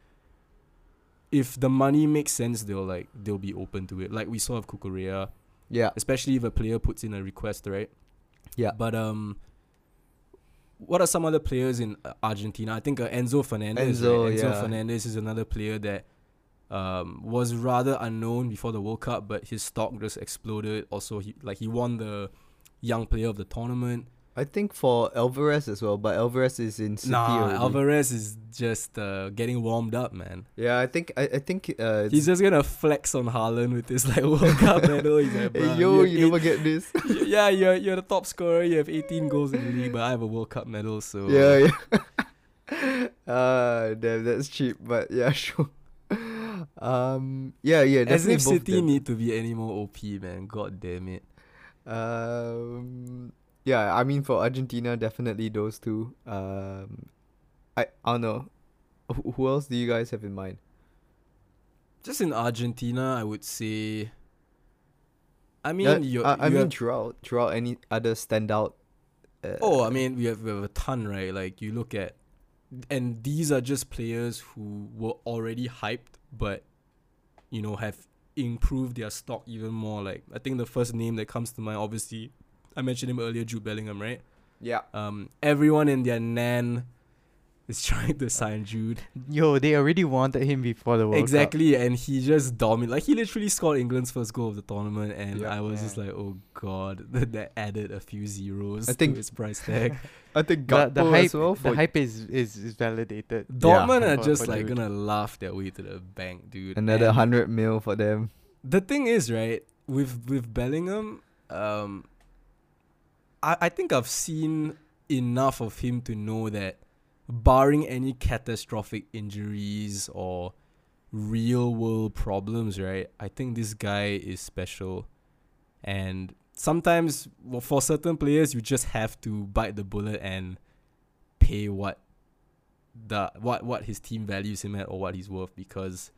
if the money makes sense, they'll like they'll be open to it. Like we saw with Cucurella, Yeah. especially if a player puts in a request, right? Yeah. But um what are some other players in uh, Argentina? I think uh, Enzo Fernandez. Enzo, right? Enzo yeah. Fernandez is another player that um, was rather unknown before the World Cup, but his stock just exploded. Also, he like he won the young player of the tournament. I think for Alvarez as well, but Alvarez is in City nah, already. Alvarez is just uh, getting warmed up, man. Yeah, I think I, I think uh, He's just gonna flex on Haaland with this like World Cup [laughs] medal. He's like, Hey, yo, have you never get this. [laughs] yeah, you're you're the top scorer. You have 18 goals in the league, but I have a World Cup medal. So Yeah, yeah. [laughs] uh, damn, that's cheap, but yeah, sure. Um, yeah, yeah, As if City them. need to be any more OP, man. God damn it. Um, yeah, I mean for Argentina, definitely those two. Um, I I don't know. Who, who else do you guys have in mind? Just in Argentina, I would say. I mean, Yeah, you. I, I mean have- throughout throughout any other standout. Uh, oh, I mean, we have we have a ton, right? Like you look at and these are just players who were already hyped, but you know have improved their stock even more. Like I think the first name that comes to mind, obviously, I mentioned him earlier, Jude Bellingham, right? Yeah. Um, everyone in their nan is trying to sign Jude. Yo, they already wanted him before the World Cup. exactly, and he just dominated. Like he literally scored England's first goal of the tournament, and Yeah. I was just like, oh god, [laughs] that, that added a few zeros I think- to his price tag. [laughs] I think The, the hype, as well the for hype is, is, is validated. Dortmund are For- just for like Jude. gonna laugh their way to the bank, dude. another And hundred mil for them. The thing is, right, with with Bellingham, um, I I think I've seen enough of him to know that, barring any catastrophic injuries or real world problems, right, I think this guy is special, and sometimes well, for certain players you just have to bite the bullet and pay what the what what his team values him at or what he's worth because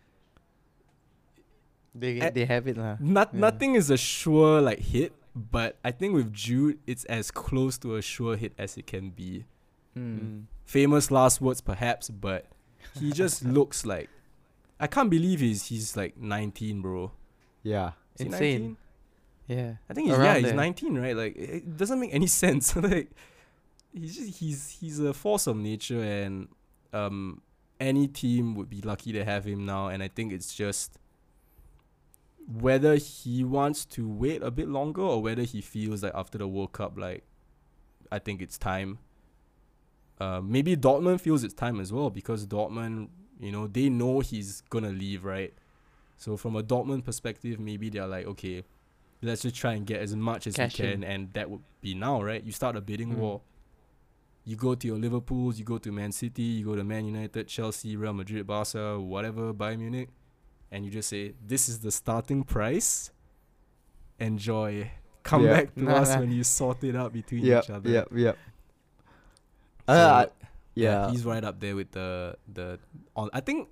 They, Eh, they have it lah. not Yeah. nothing is a sure like hit, but I think with Jude it's as close to a sure hit as it can be. Hmm. Mm. Famous last words perhaps, but he just [laughs] looks like I can't believe he's he's like 19, bro. Yeah. Is Insane. 19? Yeah. I think he's Around yeah, he's there. 19, right? Like it it doesn't make any [laughs] sense. [laughs] like he's just he's he's a force of nature and um any team would be lucky to have him now and I think it's just whether he wants to wait a bit longer or whether he feels like after the World Cup like I think it's time. Uh, maybe Dortmund feels it's time as well because Dortmund, you know, they know he's gonna leave, right? So from a Dortmund perspective, maybe they're like, okay, let's just try and get as much as Cash we in. can, and that would be now, right? You start a bidding Mm. war. You go to your Liverpool's, you go to Man City, you go to Man United, Chelsea, Real Madrid, Barca, whatever, Bayern Munich, and you just say, this is the starting price. Enjoy. Come Yeah. back to Nah, us nah. when you sort it out between Yep. each other. Yep. Yep. So, Uh, yeah, yeah. he's right up there with the the. On, I think,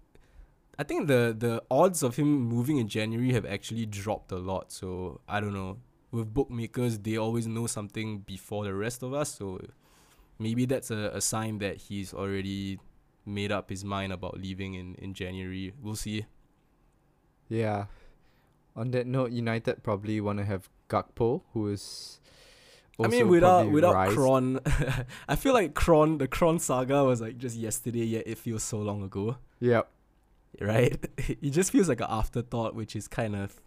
I think the the odds of him moving in January have actually dropped a lot. So I don't know. With bookmakers, they always know something before the rest of us. So maybe that's a, a sign that he's already made up his mind about leaving in in January. We'll see. Yeah. On that note, United probably want to have Gakpo, who is. I mean, without without rise- Kron, [laughs] I feel like Kron, the Kron saga was like just yesterday. Yet it feels so long ago. Yep. right? [laughs] It just feels like an afterthought, which is kind of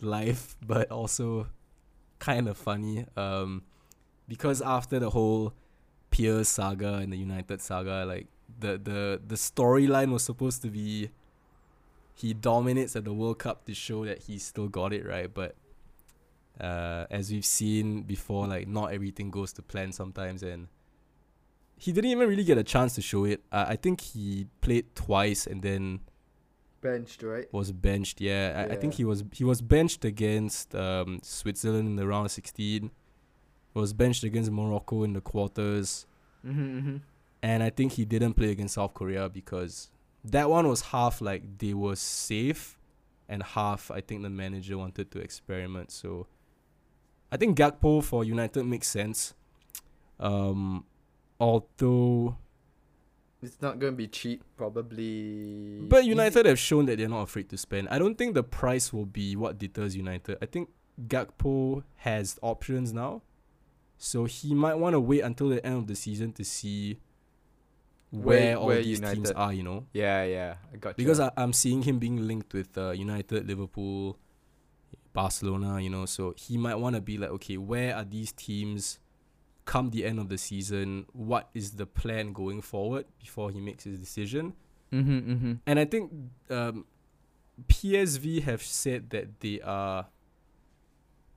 life, but also kind of funny. Um, because after the whole Piers saga and the United saga, like the the the storyline was supposed to be he dominates at the World Cup to show that he still got it right, but uh, as we've seen before, like not everything goes to plan sometimes, and he didn't even really get a chance to show it. Uh, I think he played twice and then Benched, right? was benched. Yeah, I, I think he was he was benched against um, Switzerland in the round of sixteen. Was benched against Morocco in the quarters, Mm-hmm, mm-hmm. and I think he didn't play against South Korea because that one was half like they were safe, and half I think the manager wanted to experiment. So, I think Gakpo for United makes sense. Um, although It's not going to be cheap, probably. But United have shown that they're not afraid to spend. I don't think the price will be what deters United. I think Gakpo has options now. So he might want to wait until the end of the season to see where, Where- all where these teams are, you know. Yeah, yeah. I got Because you. I, I'm seeing him being linked with uh, United, Liverpool, Barcelona, you know. So he might want to be like, okay, where are these teams come the end of the season? What is the plan going forward before he makes his decision? Mm-hmm, mm-hmm. And I think um, PSV have said that they are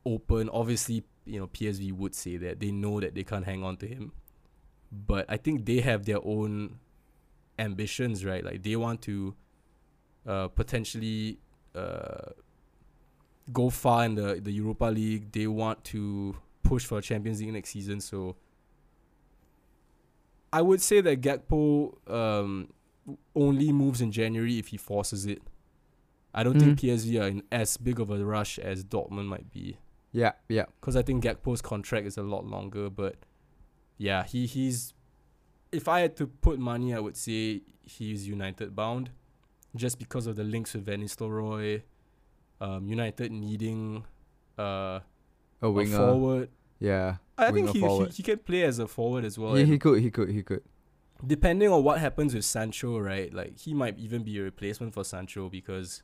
open. Obviously, you know, PSV would say that they know that they can't hang on to him. But I think they have their own ambitions, right? Like they want to uh, potentially uh, go far in the, the Europa League. They want to push for a Champions League next season. So I would say that Gakpo um, only moves in January if he forces it. I don't think PSV are in as big of a rush as Dortmund might be, Yeah, yeah. because I think Gakpo's contract is a lot longer. But yeah, he he's if I had to put money, I would say he's United bound, just because of the links with Van Nistelrooy, um, United needing uh, A a forward. Yeah. I think he, he he can play as a forward as well. yeah, he could. He could. He could. depending on what happens with Sancho, right? Like he might even be a replacement for Sancho because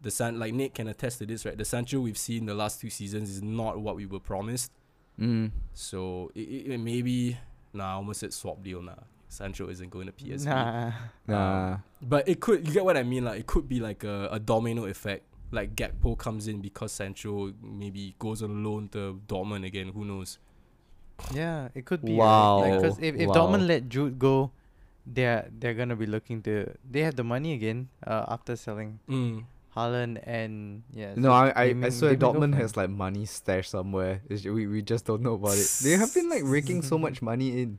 the San like Nick can attest to this, right? The Sancho we've seen the last two seasons is not what we were promised. Mm. So it, it, it maybe nah, I almost said swap deal nah. Sancho isn't going to PSV. Nah. Nah. But it could you get what I mean? Like it could be like a, a domino effect. Like Gakpo comes in because Sancho maybe goes on loan to Dortmund again. Who knows? Yeah, it could be. Wow. Because if, if Wow. Dortmund let Jude go, they're they're gonna be looking to. They have the money again. Uh, after selling Mm. Haaland and yeah. No, so I I, may- I swear they may go Dortmund has like money stashed somewhere. It's, we we just don't know about it. They [laughs] have been like raking so much money in.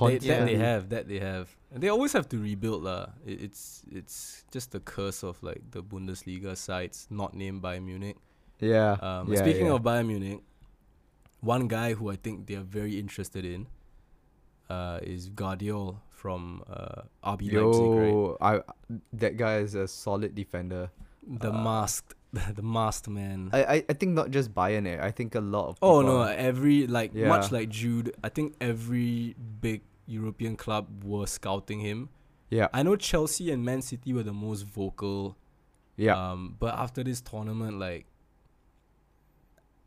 They, that they have, that they have. And they always have to rebuild lah. It, it's it's just the curse of like the Bundesliga sides not named Bayern Munich. Yeah. Um, yeah, speaking yeah. of Bayern Munich, one guy who I think they are very interested in uh, is Gvardiol from uh, RB Leipzig, right? Yo, I that guy is a solid defender. The uh, masked, [laughs] the masked man. I, I, I think not just Bayern. Eh. I think a lot of. oh no, every like much like Jude, I think every big European club were scouting him. Yeah. I know Chelsea and Man City were the most vocal. Yeah. Um, but after this tournament, like,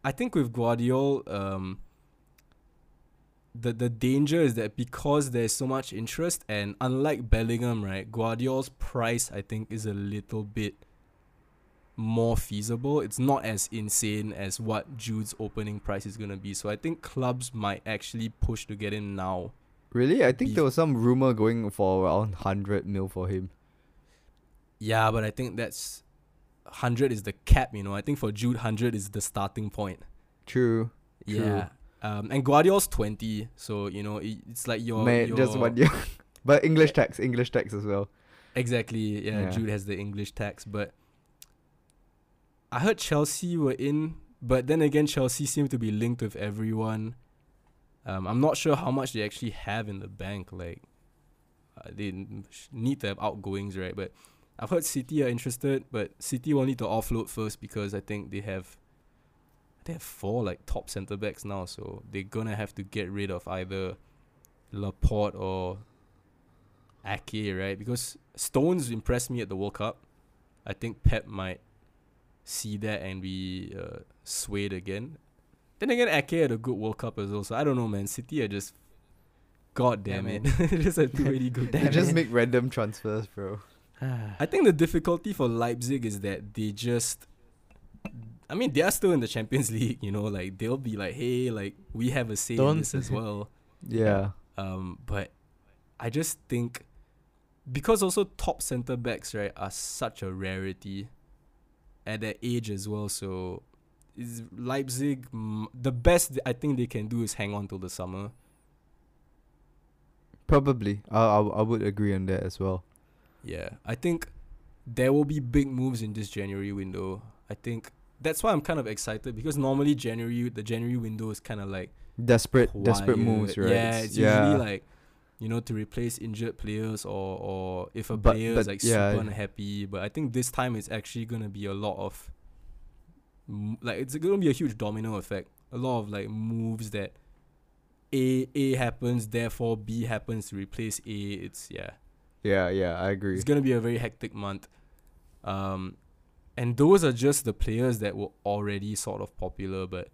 I think with Gvardiol, um, the the danger is that because there's so much interest, and unlike Bellingham, right, Gvardiol's price I think is a little bit more feasible. It's not as insane as what Jude's opening price is gonna be. So I think clubs might actually push to get in now. really? I think there was some rumor going for around hundred mil for him. Yeah, but I think that's hundred is the cap. You know, I think for Jude, hundred is the starting point. True. True. Yeah. Um, and Gvardiol's 20, so you know it, it's like your, Man, your just one year. [laughs] but English tax, English tax as well. exactly. Yeah, Yeah. Jude has the English tax, but I heard Chelsea were in, but then again, Chelsea seem to be linked with everyone. Um, I'm not sure how much they actually have in the bank. Like, uh, they need to have outgoings, right? But I've heard City are interested, but City will need to offload first because I think they have they have four like top centre backs now, so they're gonna have to get rid of either Laporte or Ake, right? Because Stones impressed me at the World Cup. I think Pep might see that and be uh, swayed again. Then again, Ake had a good World Cup as well. So I don't know, man. City are just, god damn Damn it, [laughs] just have too many good. [laughs] They just make random transfers, bro. I think the difficulty for Leipzig is that they just I mean they are still in the Champions [laughs] League, you know, like they'll be like, Hey, like we have a say in Don't- this as well. Yeah. Um but I just think because also top centre backs, right, are such a rarity at their age as well, so is Leipzig the best I think they can do is hang on till the summer. Probably. I, I I would agree on that as well. Yeah, I think there will be big moves in this January window. I think that's why I'm kind of excited because normally January the January window is kind of like Desperate desperate moves, right? Yeah, it's yeah. usually like you know to replace injured players or or if a But- player but is like yeah. super unhappy. But I think this time it's actually gonna be a lot of like it's gonna be a huge domino effect. A lot of like moves that A A happens, therefore B happens to replace A. It's yeah. yeah, yeah, I agree. It's gonna be a very hectic month. Um, and those are just the players that were already sort of popular. But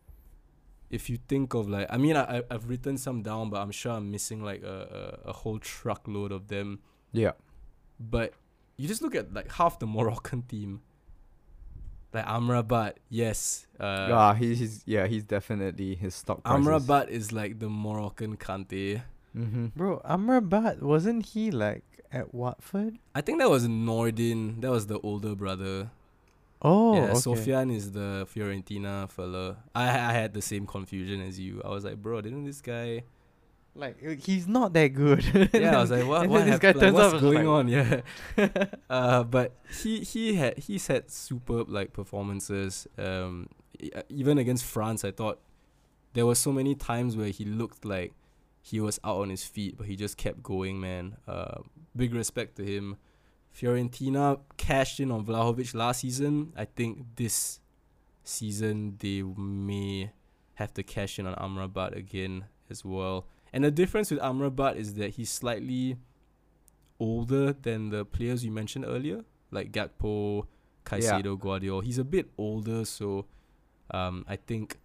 if you think of like, I mean, I I- I've written some down, but I'm sure I'm missing like a a, a whole truckload of them. Yeah. But you just look at like half the [laughs] Moroccan team. Like Amrabat, yes. Uh, ah, he's, he's yeah, he's definitely his stock prices. Amrabat is like the Moroccan Kante. Mm-hmm. Bro, Amrabat wasn't he like at Watford? I think that was Nordin. That was the older brother. Oh, yeah, okay. Sofyan is the Fiorentina fella. I I had the same confusion as you. I was like, bro, didn't this guy? Like uh, he's not that good. [laughs] Yeah, I was like, what? [laughs] What this guy like, turns what's up going like- on? Yeah. [laughs] uh, but he he had he's had superb like performances. Um, uh, even against France, I thought there were so many times where he looked like he was out on his feet, but he just kept going, man. Uh, big respect to him. Fiorentina cashed in on Vlahovic last season. I think this season they may have to cash in on Amrabat again as well. And the difference with Amrabat is that he's slightly older than the players you mentioned earlier, like Gakpo, Caicedo, Guardiola. He's a bit older, so um, I think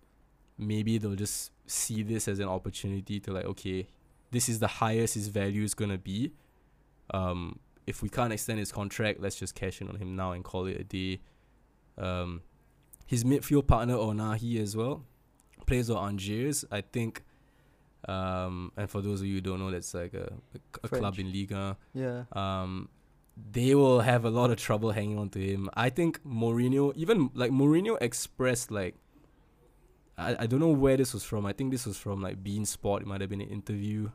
maybe they'll just see this as an opportunity to like, okay, this is the highest his value is gonna be. Um, if we can't extend his contract, let's just cash in on him now and call it a day. Um, his midfield partner Ounahi as well plays for Angers. I think, um, and for those of you who don't know, that's like a, a, a club in Liga. Yeah. Um, they will have a lot of trouble hanging on to him. I think Mourinho, even like Mourinho expressed like, I, I don't know where this was from. I think this was from like beIN Sport. It might have been an interview,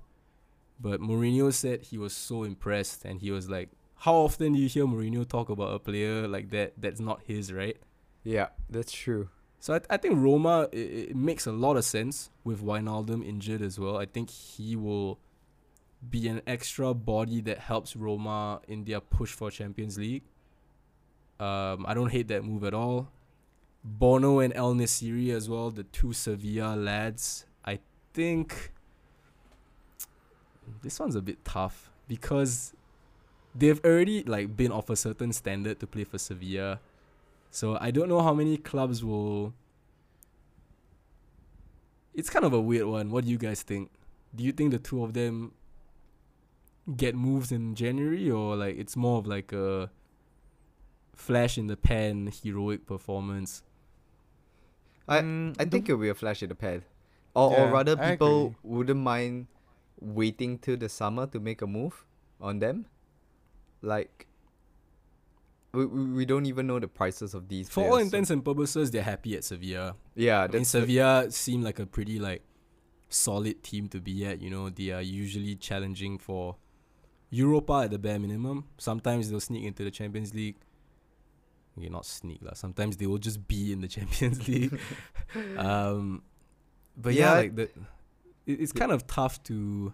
but Mourinho said he was so impressed, and he was like, "How often do you hear Mourinho talk about a player like that? That's not his, right?" Yeah, that's true. So I, I think Roma it, it makes a lot of sense with Wijnaldum injured as well. I think he will be an extra body that helps Roma in their push for Champions League. Um, I don't hate that move at all. Bono and En-Nesyri as well, the two Sevilla lads. I think this one's a bit tough because they've already like been of a certain standard to play for Sevilla. So I don't know how many clubs will. It's kind of a weird one. What do you guys think? Do you think the two of them get moves in January, or like it's more of like a flash in the pan heroic performance? I Mm, I think it'll be a flash in the pan, or Yeah, or rather people wouldn't mind waiting till the summer to make a move on them, like. We, we, we don't even know the prices of these. For all players, so- intents and purposes, they're happy at Sevilla. yeah, that's Sevilla seem like a pretty like solid team to be at. You know, they are usually challenging for Europa at the bare minimum. Sometimes they'll sneak into the Champions League. Okay, not sneak lah. Sometimes they will just be in the [laughs] Champions League. [laughs] um, but yeah, Yeah, like the, it's kind of tough to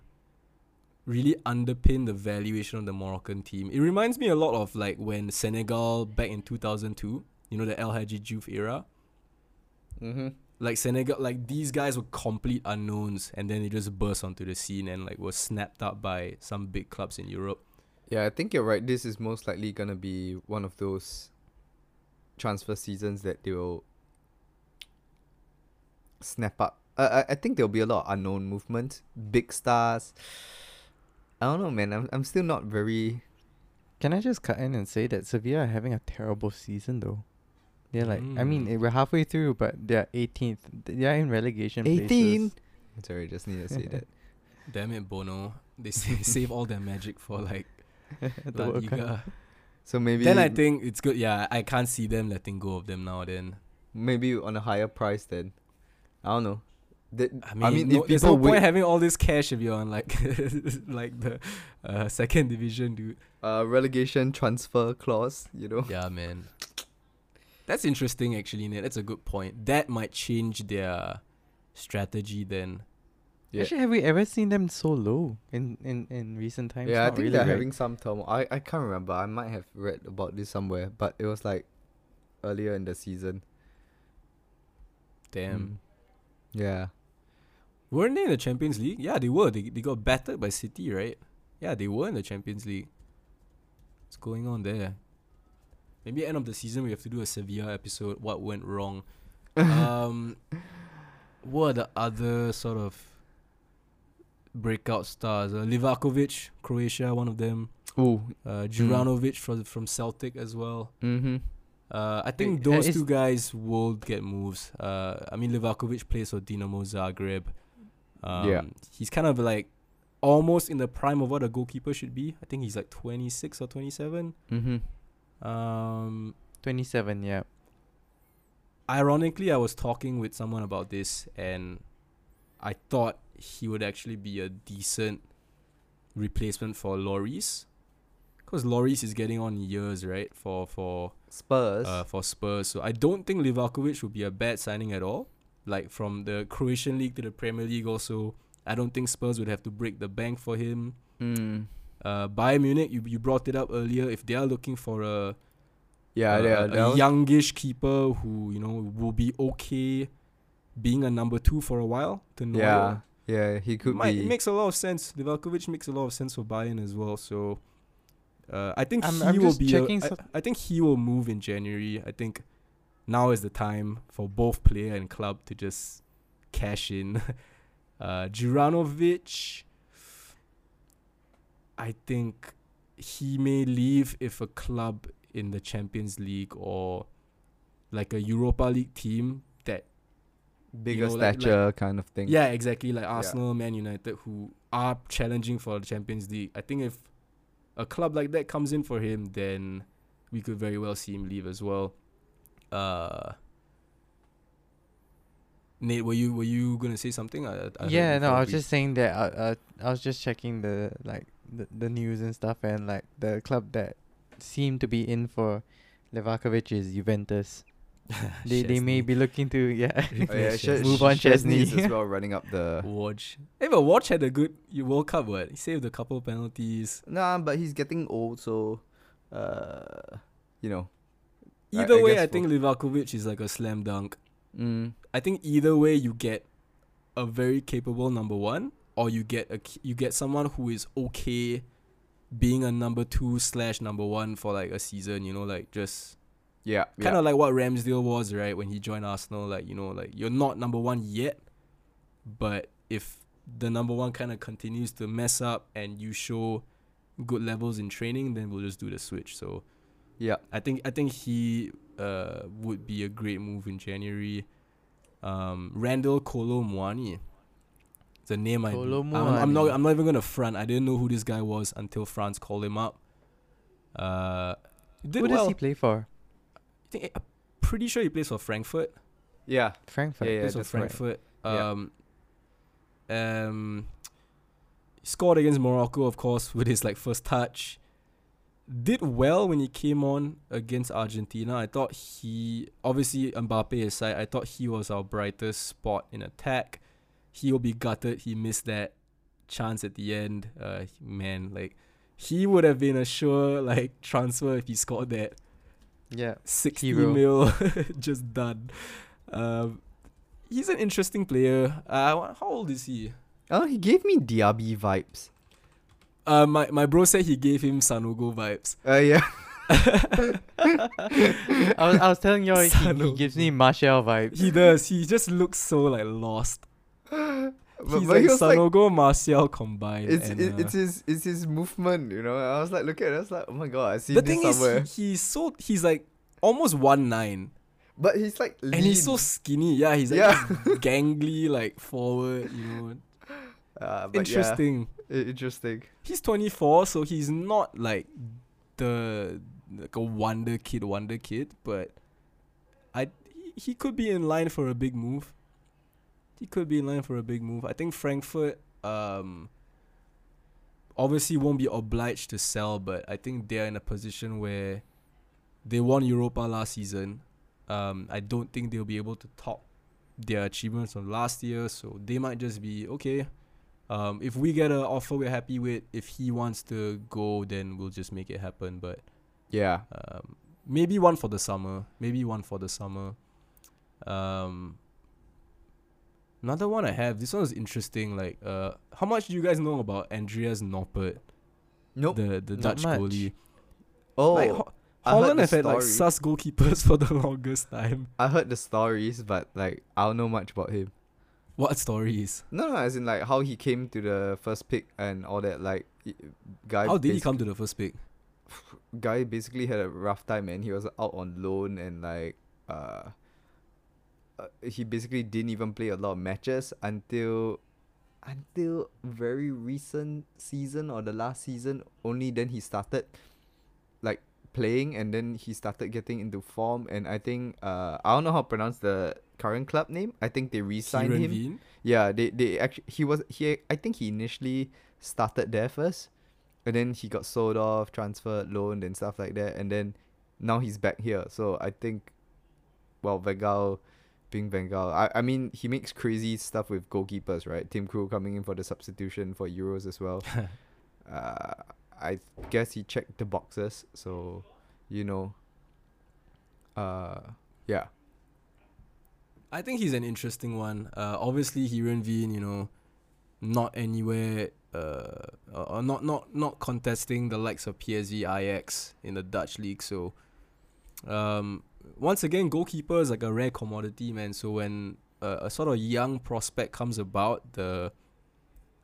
really underpin the valuation of the Moroccan team. It reminds me a lot of like when Senegal back in two thousand two. You know the El Hadji Diouf era Mhm. like Senegal, like these guys were complete unknowns, and then they just burst onto the scene and like were snapped up by some big clubs in Europe. Yeah, I think you're right. This is most likely gonna be one of those transfer seasons that they will snap up. I I think there'll be a lot of unknown movement, big stars. I don't know, man. I'm I'm still not very. Can I just cut in and say that Sevilla are having a terrible season though? They're like, I mean, Mm. we're halfway through, but they're 18th. They're in relegation. 18? places. Sorry, just need to say that. [laughs] Damn it, Bono! They sa- save all their magic for like [laughs] The La Liga. So maybe Then I think it's good. Yeah, I can't see them letting go of them now. Then maybe on a higher price then. I don't know. The, I mean, no, if there's people no wait, point having all this cash if you're on like [laughs] like the uh, second division, dude. uh, relegation transfer clause, you know. Yeah, man. That's interesting, actually, Ned. That's a good point. That might change their strategy then. Yeah. Actually, have we ever seen them so low in, in, in recent times? Yeah, I think really, they're right? having some turmoil. I, I can't remember. I might have read about this somewhere, but it was like earlier in the season. Damn. Mm. Yeah. Weren't they in the Champions League? Yeah, they were. They, they got battered by City, right? Yeah, they were in the Champions League. What's going on there? Maybe end of the season we have to do a Sevilla episode. What went wrong? [laughs] um, what are the other sort of breakout stars? Uh, Livakovic, Croatia, one of them. Ooh. Uh, Juranovic from from Celtic as well. Mm-hmm. Uh, I think uh, those two guys will get moves. Uh, I mean, Livakovic plays for Dinamo Zagreb. Um, Yeah. He's kind of like almost in the prime of what a goalkeeper should be. I think he's like 26 or 27. Mm-hmm. Um, 27, yeah. ironically, I was talking with someone about this, and I thought he would actually be a decent replacement for Loris. Because Loris is getting on years, right? For for Spurs. uh, for Spurs. So I don't think Livakovic would be a bad signing at all. Like from the Croatian league to the Premier League, also, I don't think Spurs would have to break the bank for him. Mm. Uh, Bayern Munich, you, you brought it up earlier. If they are looking for a Yeah, a, they a- are. a youngish keeper who you know will be okay being a number two for a while to Neuer. yeah, yeah, he could Might, be. It makes a lot of sense. Livakovic makes a lot of sense for Bayern as well. So uh, I think I'm- he I'm will be. A, checking I, so- I think he will move in January. I think now is the time for both player and club to just cash in. [laughs] uh, Juranovic, I think he may leave if a club in the Champions League or like a Europa League team that bigger know, like- like- stature kind of thing. yeah, exactly. Like Arsenal, Man United, who are challenging for the Champions League. I think if a club like that comes in for him, then we could very well see him leave as well. Uh, Nate, were you were you gonna say something? I, I yeah, no, I was just saying that. Uh, uh, I was just checking the like the, the news and stuff, and like the club that seemed to be in for Livakovic is Juventus. [laughs] They they may be looking to yeah. [laughs] Oh, yeah, [laughs] Sh- Move on, Szczesny as well running up the. Watch. Hey, but Watch had a good World Cup. What he saved a couple of penalties. Nah, but he's getting old, so, uh, you know. I- Either I way, guess I think Livakovic is like a slam dunk. Mm, I think either way you get a very capable number one, or you get a you get someone who is okay being a number two slash number one for like a season. You know, like just yeah, kind yeah. of like what Ramsdale was, right? When he joined Arsenal, like you know, like you're not number one yet, but if the number one kind of continues to mess up and you show good levels in training, then we'll just do the switch. So yeah. I think I think he uh would be a great move in January. Um, Randall Kolo Muani. It's a name I Kolo I'm, I'm not Muani. I'm not even gonna front. I didn't know who this guy was until France called him up. Uh, did Who does he play for? I think I'm pretty sure he plays for Frankfurt. Yeah. Frankfurt. Yeah, yeah. plays for that's right. Frankfurt. Yeah. Um, um, he scored against Morocco, of course, with his like first touch. Did well when he came on against Argentina. I thought he obviously Mbappe aside, I thought he was our brightest spot in attack. He will be gutted. He missed that chance at the end. Uh, man, like he would have been a sure like transfer if he scored that. Yeah. 60 Hero. mil [laughs] just done. Um, he's an interesting player. Uh, how old is he? Oh, he gave me Diaby vibes. Uh, my, my bro said he gave him Sanogo vibes. Uh, yeah. [laughs] I was I was telling you he, he gives me Martial vibes. He does. He just looks so like lost. But, He's but like he was like, Sanogo Martial combined. it's and, uh, it's his it's his movement, you know. I was like, look at it. I was like, oh my god, I see the this thing somewhere. is, he, he's so he's like almost one nine, but he's like, and he's so skinny. Yeah, he's like Yeah. gangly, like forward. You know, Uh, [laughs] but interesting. Yeah, i- interesting. he's 24 so he's not like the like a wonder kid wonder kid but i he- could be in line for a big move. He could be in line for a big move. I think frankfurt um obviously won't be obliged to sell but i think they're in a position where they won europa last season. Um i don't think they'll be able to top their achievements from last year so they might just be okay um, if we get an offer we're happy with, if he wants to go, then we'll just make it happen. But Yeah. um, maybe one for the summer. Maybe one for the summer. Um, another one I have. This one is interesting. Like, uh, how much do you guys know about Andreas Noppert, Nope. the the Not Dutch much. goalie? oh, like, Ho- I heard Holland the have had like story. sus goalkeepers [laughs] for the longest time. I heard the stories, but like I don't know much about him. What stories? No, no, as in like how he came to the first pick and all that. Like, guy. How did he come to the first pick? [sighs] Guy basically had a rough time, and he was out on loan, and like, uh, uh, he basically didn't even play a lot of matches until, until very recent season or the last season. Only then he started, like playing, and then he started getting into form. And I think, uh, I don't know how to pronounce the current club name. I think they re-signed Kieran him. Veen? Yeah, they they actually he was he I think he initially started there first, and then he got sold off, transferred, loaned, and stuff like that, and then now he's back here. So I think, well, Vegal being Van Gaal. I I mean he makes crazy stuff with goalkeepers, right? Tim Krul coming in for the substitution for Euros as well. [laughs] uh, I guess he checked the boxes, so you know. Uh, yeah. I think he's an interesting one. Uh, obviously, Heerenveen, you know, not anywhere, uh, or not not not contesting the likes of PSV, Ajax in the Dutch league. So, um, once again, goalkeeper is like a rare commodity, man. So when uh, a sort of young prospect comes about, the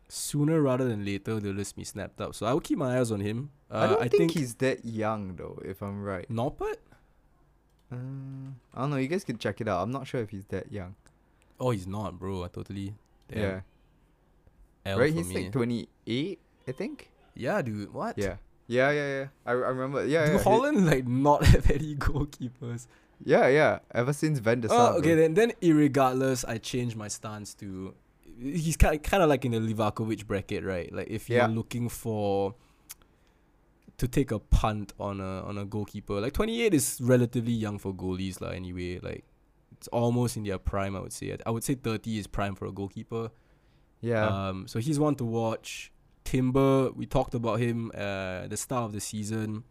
sooner rather than later they'll just be snapped up. So I will keep my eyes on him. Uh, I don't I think, think he's that young though, if I'm right. Noppert. Uh, I don't know. You guys can check it out. I'm not sure if he's that young. Oh, he's not, bro. I totally. Damn, Yeah. L right. He's me. like 28, I think. yeah, dude. What? Yeah. Yeah, yeah, yeah. I, I remember. Yeah, Do yeah. Holland like not [laughs] have any goalkeepers? yeah, yeah. Ever since Van der Sar. Oh, okay. Then, then, irregardless, I changed my stance to. He's kind kind of like in the Livakovic bracket, right? Like if you're Yeah. looking for to take a punt on a on a goalkeeper, like 28 is relatively young for goalies, lah. Anyway, like it's almost in their prime. I would say. I would say 30 is prime for a goalkeeper. Yeah. Um, so he's one to watch. Timber, we talked about him uh, at the start of the season.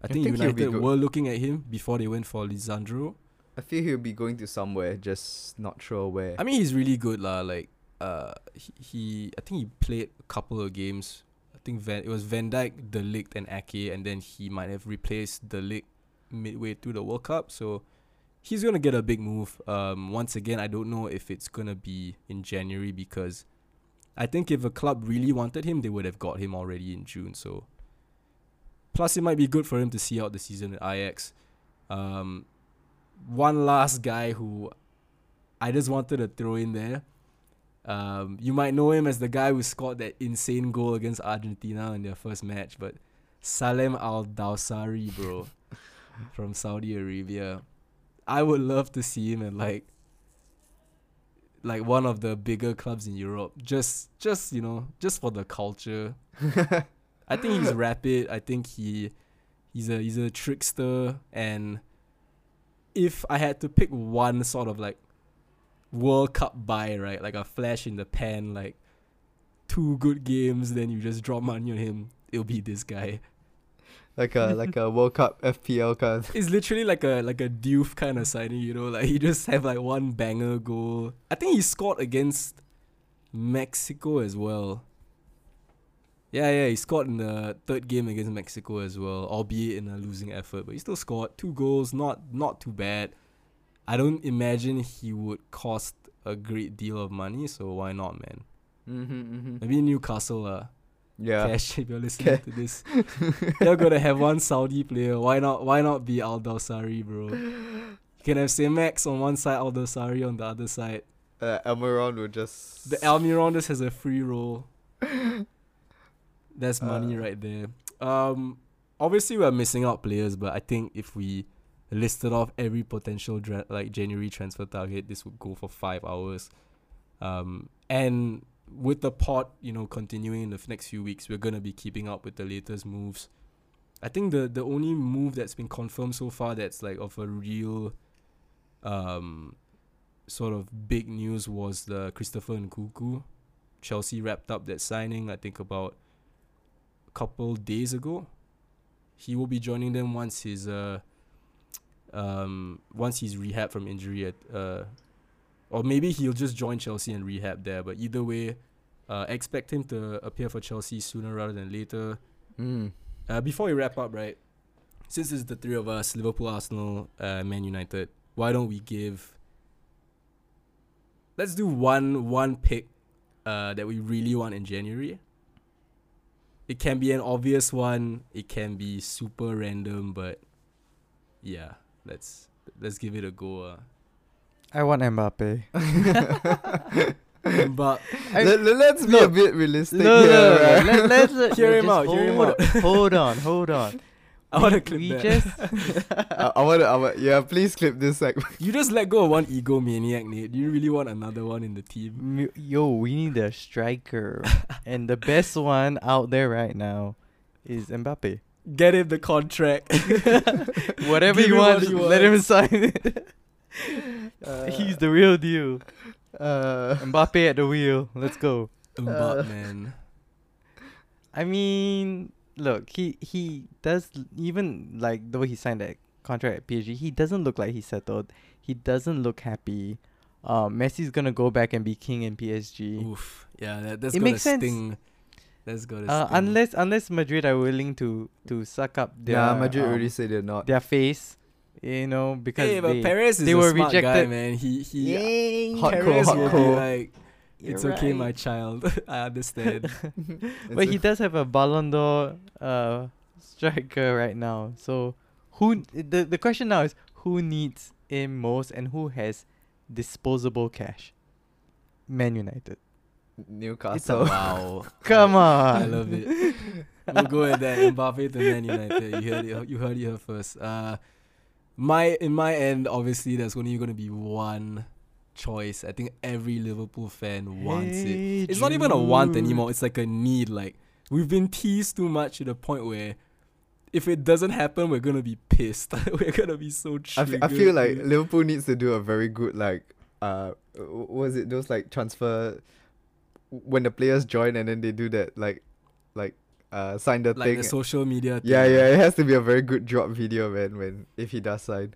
I, I think, think United were looking at him before they went for Lisandro. I feel he'll be going to somewhere, just not sure where. I mean, he's really good, lah. Like, uh, he, he, I think he played a couple of games. I think Van, it was Van Dijk, De Ligt, and Ake, and then he might have replaced De Ligt midway through the World Cup. So he's gonna get a big move. Um, once again, I don't know if it's gonna be in January because I think if a club really wanted him, they would have got him already in June. So plus, it might be good for him to see out the season at Ajax. Um, one last guy who I just wanted to throw in there. Um, you might know him as the guy who scored that insane goal against Argentina in their first match, but Salem Al Dawsari, bro, [laughs] from Saudi Arabia. I would love to see him at like like one of the bigger clubs in Europe. Just just you know, just for the culture. I think he's [laughs] rapid. I think he he's a he's a trickster and if I had to pick one sort of like World Cup buy, right? Like a flash in the pan, like two good games, then you just drop money on him. It'll be this guy. like a like a World Cup FPL card. It's literally like a like a Diouf kind of signing, you know. Like he just have like one banger goal. I think he scored against Mexico as well. Yeah, yeah, he scored in the third game against Mexico as well, albeit in a losing effort, but he still scored two goals. Not not too bad. I don't imagine he would cost a great deal of money, so why not, man? Mm-hmm, mm-hmm. Maybe Newcastle, uh, Yeah. Cash, if you're listening to this, [laughs] you're gonna have one Saudi player. Why not? Why not be Al Dawsari, bro? You can have Max on one side, Al Dawsari on the other side. Uh, Almiron will just. The Almiron just has a free roll. That's money Uh. right there. Um, obviously we're missing out players, but I think if we listed off every potential dra- like January transfer target, this would go for five hours. Um, and with the pot, you know, continuing in the next few weeks, we're gonna be keeping up with the latest moves. I think the the only move that's been confirmed so far that's like of a real, um, sort of big news was the Christopher and Nkunku. Chelsea wrapped up that signing, I think about a couple days ago. He will be joining them once his uh um once he's rehab from injury at uh or maybe he'll just join Chelsea and rehab there. But either way, uh expect him to appear for Chelsea sooner rather than later. Mm. Uh, before we wrap up, right? Since it's the three of us, Liverpool, Arsenal, uh, Man United, why don't we give? Let's do one one pick, uh, that we really want in January. It can be an obvious one. It can be super random, but yeah, let's let's give it a go. Uh. I want Mbappe. [laughs] but I- Let, us be a bit realistic No, here, no, no, right? no. Let, let's uh, Hear him out, hear him out. hold on, hold on. [laughs] I want to clip we that. just [laughs] I, I want to. I want, yeah, please clip this segment. you just let go of one ego maniac, Nate. Do you really want another one in the team? Yo, we need a striker, and the best one out there right now is Mbappe. Get him the contract. [laughs] Whatever Give he him what wants, he let him sign it. [laughs] He's the real deal. Uh, [laughs] Mbappe at the wheel. Let's go. Mbappe, man. I mean, look, he he does even like the way he signed that contract at PSG. He doesn't look like he's settled. He doesn't look happy. Um, Messi's gonna go back and be king in PSG. Oof. Yeah, that, that's It gonna makes sense. Sting. That's gonna Uh, sting. unless unless Madrid are willing to to suck up their yeah, Madrid um, already said they're not. their face, you know, because hey, but they, Perez is they a were smart guy, rejected. man. He he. Hot Perez call, will hot be like, it's You're okay, my child. [laughs] I understand. [laughs] [laughs] but he does have a Ballon d'Or uh striker right now. So who the the question now is who needs him most and who has disposable cash? Man United. Newcastle. [laughs] wow. Come on. I love it. We'll go with that. Mbappe to Man United. You heard it. You heard it here first. Uh, my in my end, obviously, there's only going to be one choice. I think every Liverpool fan wants it. Hey, It's not even a want anymore. It's like a need. Like we've been teased too much to the point where. If it doesn't happen, we're gonna be pissed. [laughs] we're gonna be so I, triggered. f- I feel like. Liverpool needs to do a very good like uh was it those like transfer when the players join and then they do that like like uh sign the like thing. Like the social media. Thing. yeah, yeah, it has to be a very good drop video, man. When if he does sign,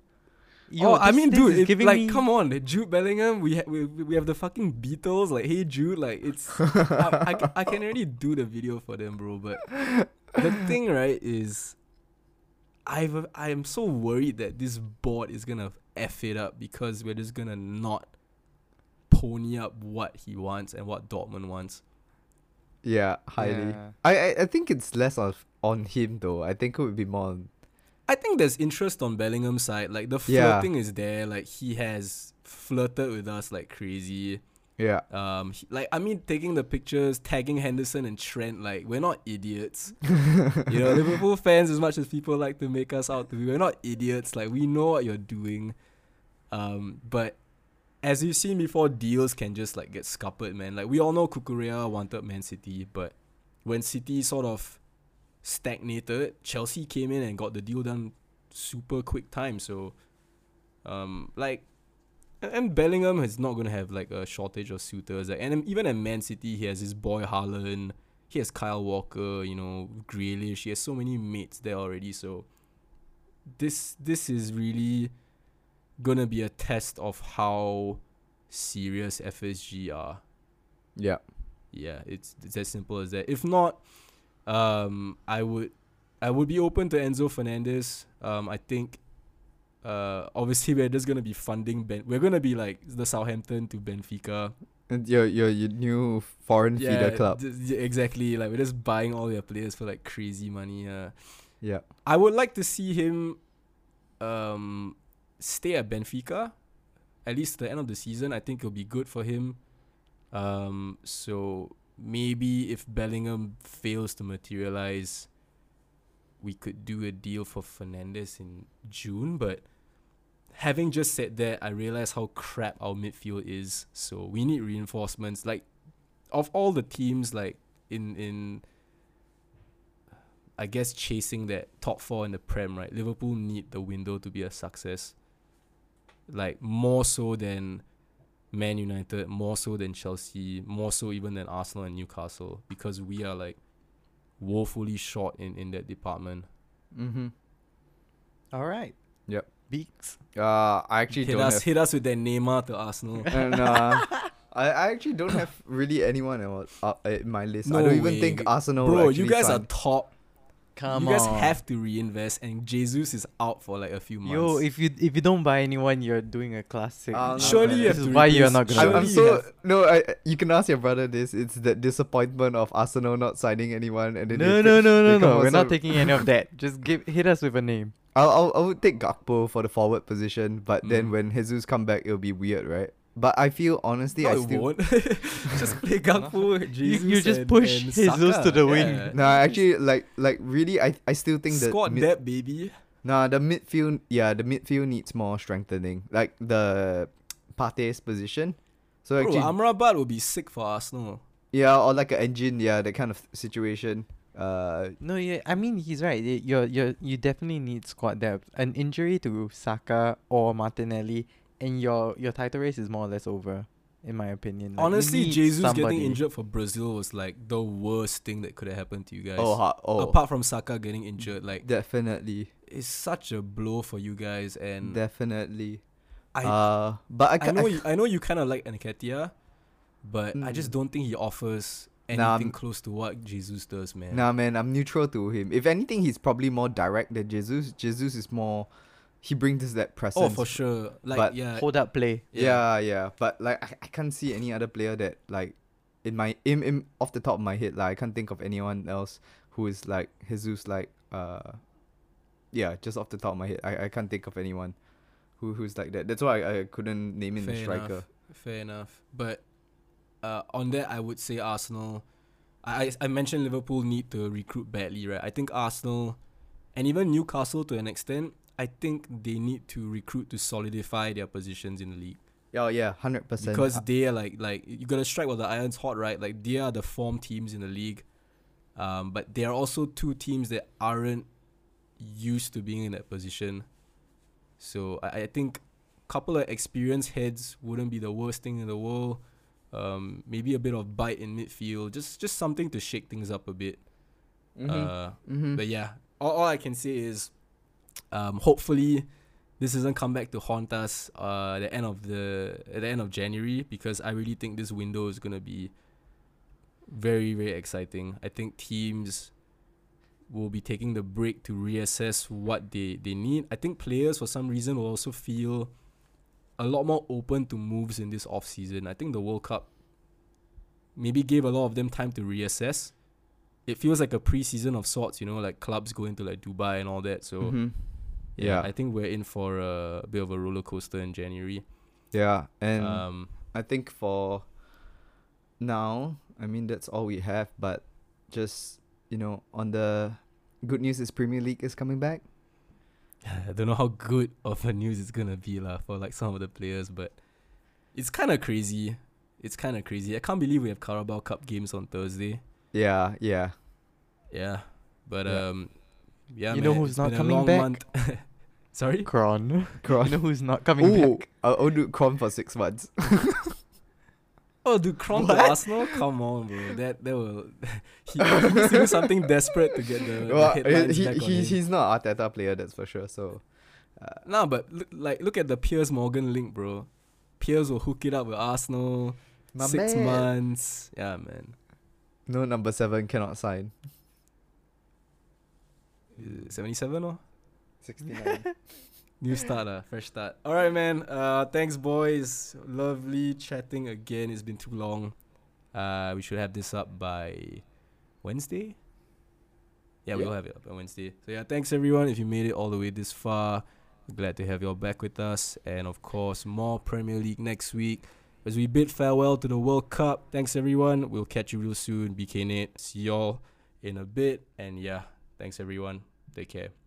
Yo, oh, I mean, dude, is it, giving like, me- come on, Jude Bellingham. We, ha- we we have the fucking Beatles. Like, hey Jude, like it's. [laughs] I, I, I can already do the video for them, bro. But the [laughs] thing, right, is, I've I am so worried that this board is gonna f it up because we're just gonna not pony up what he wants and what Dortmund wants. yeah, highly. Yeah. I, I I think it's less of on him though. I think it would be more on I think there's interest on Bellingham's side. Like the Yeah. flirting is there. Like he has flirted with us like crazy. yeah. Um, he- like I mean, taking the pictures, tagging Henderson and Trent. Like we're not idiots. [laughs] you know, Liverpool fans, as much as people like to make us out to be, we're not idiots. Like we know what you're doing. Um, but as you've seen before, deals can just like get scuppered, man. Like we all know Cucurella wanted Man City, but when City sort of stagnated, Chelsea came in and got the deal done super quick time. So, um, like, and- Bellingham is not gonna have like a shortage of suitors. Like, and even at Man City, he has his boy Haaland. He has Kyle Walker. You know, Grealish. He has so many mates there already. So, this this is really gonna be a test of how serious FSG are. Yeah. Yeah, it's it's as simple as that. If not, um, I would I would be open to Enzo Fernandez. Um, I think, uh, obviously we're just gonna be funding Ben. We're gonna be like the Southampton to Benfica. And your your your new foreign feeder club. d- d- exactly. Like we're just buying all their players for like crazy money. Uh, yeah. I would like to see him, um, stay at Benfica, at least the end of the season. I think it'll be good for him. Um, so maybe if Bellingham fails to materialize, we could do a deal for Fernandez in June. But having just said that, I realize how crap our midfield is. So we need reinforcements. Like of all the teams, like in in I guess chasing that top four in the Prem, right? Liverpool need the window to be a success. Like more so than Man United, more so than Chelsea, more so even than Arsenal and Newcastle, because we are like woefully short in, in that department. Mm-hmm. All right. Yep. Beaks. Uh, I actually Hit don't us have. hit us with that Neymar to Arsenal. [laughs] and, uh, I, I actually don't have really anyone else uh, in my list. I don't even think Arsenal. Bro, you guys sign. are top. Come you guys on. have to reinvest and Jesus is out for like a few months. Yo, if you if you don't buy anyone, you're doing a classic. Uh, Surely you this have is to why you're not gonna. I'm, I'm so have- no. I you can ask your brother this. It's the disappointment of Arsenal not signing anyone, and then No, no, no, no, no. We're not taking any of that. Just give hit us with a name. I'll, I'll I would take Gakpo for the forward position, but then Mm. when Jesus come back, it'll be weird, right? But I feel honestly, no, I still won't. [laughs] just play Gakpo, You, Jesus, you just and- push and Jesus Saka. to the wing. Yeah. nah. Actually, like like really, I I still think that Squad mid- depth, baby. Nah, the midfield, yeah, the midfield needs more strengthening. Like the Partey's position. So Bro, actually, Amrabat will be sick for Arsenal. yeah, or like an engine, yeah, that kind of situation. Uh, No, yeah, I mean he's right. You're, you're, you definitely need squad depth. An injury to Saka or Martinelli and your your title race is more or less over, in my opinion. Like, Honestly, Jesus getting injured for Brazil was like the worst thing that could have happened to you guys. Oh, ha- oh, Apart from Saka getting injured, like definitely, it's such a blow for you guys. And definitely. I, uh, but I, I know, I, you, I know you kind of like Nketiah, but I just Mm. don't think he offers anything Nah, close to what Jesus does, man. Nah, man, I'm neutral to him. If anything, he's probably more direct than Jesus. Jesus is more. He brings that presence. oh, for sure. Like, but yeah, hold up play. Yeah, yeah. But like, I, I can't see any other player that like, in my in, in off the top of my head, like I can't think of anyone else who is like Jesus. Like, uh, yeah, just off the top of my head, I, I can't think of anyone who who's like that. That's why I, I couldn't name in the striker. enough. Fair enough. But uh, on that, I would say Arsenal. I, I I mentioned Liverpool need to recruit badly, right? I think Arsenal and even Newcastle to an extent, I think they need to recruit to solidify their positions in the league Oh yeah, hundred percent. because they are like like you gotta strike while the iron's hot, right? Like they are the form teams in the league, um, but they are also two teams that aren't used to being in that position. So I, I think a couple of experienced heads wouldn't be the worst thing in the world. Um, maybe a bit of bite in midfield, just just something to shake things up a bit. Mhm. Uh, Mhm. but yeah, all, all I can say is, um, hopefully, this doesn't come back to haunt us uh, at the end of the at the end of January because I really think this window is gonna be very very exciting. I think teams will be taking the break to reassess what they they need. I think players for some reason will also feel a lot more open to moves in this off season. I think the World Cup maybe gave a lot of them time to reassess it feels like a preseason of sorts, you know, like clubs going to like Dubai and all that. So Mhm. yeah, Yeah. I think we're in for a bit of a roller coaster in January. Yeah, and um, I think for now, I mean that's all we have. But just you know, on the good news is Premier League is coming back. [laughs] I don't know how good of a news it's gonna be lah for like some of the players, but it's kind of crazy. It's kind of crazy. I can't believe we have Carabao Cup games on Thursday. Yeah, yeah. Yeah, but Yeah. um, yeah. You know man, who's it's not been a coming long back? month. [laughs] Sorry. Kron. Kron. you know who's not coming Ooh, back? I'll, I'll do Kron for six months. [laughs] Oh, dude, Kron to Arsenal? Come on, bro. That that will. [laughs] he, he needs to do something desperate to get the, the well, headlines he, back on he, him. he's not Arteta player, that's for sure. So, uh, Nah, but look, like look at the Piers Morgan link, bro. Piers will hook it up with Arsenal. My six man. months. Yeah, man. No number seven cannot sign. Seventy-seven or Sixty nine. [laughs] new start, uh, fresh start. All right, man. Uh, thanks, boys. Lovely chatting again. It's been too long. Uh, we should have this up by Wednesday. Yeah, we'll have it up on Wednesday. So yeah, thanks everyone. If you made it all the way this far, glad to have you all back with us. And of course, more Premier League next week as we bid farewell to the World Cup. Thanks everyone. We'll catch you real soon. BK Nate. See y'all in a bit. And yeah, thanks everyone. Take care.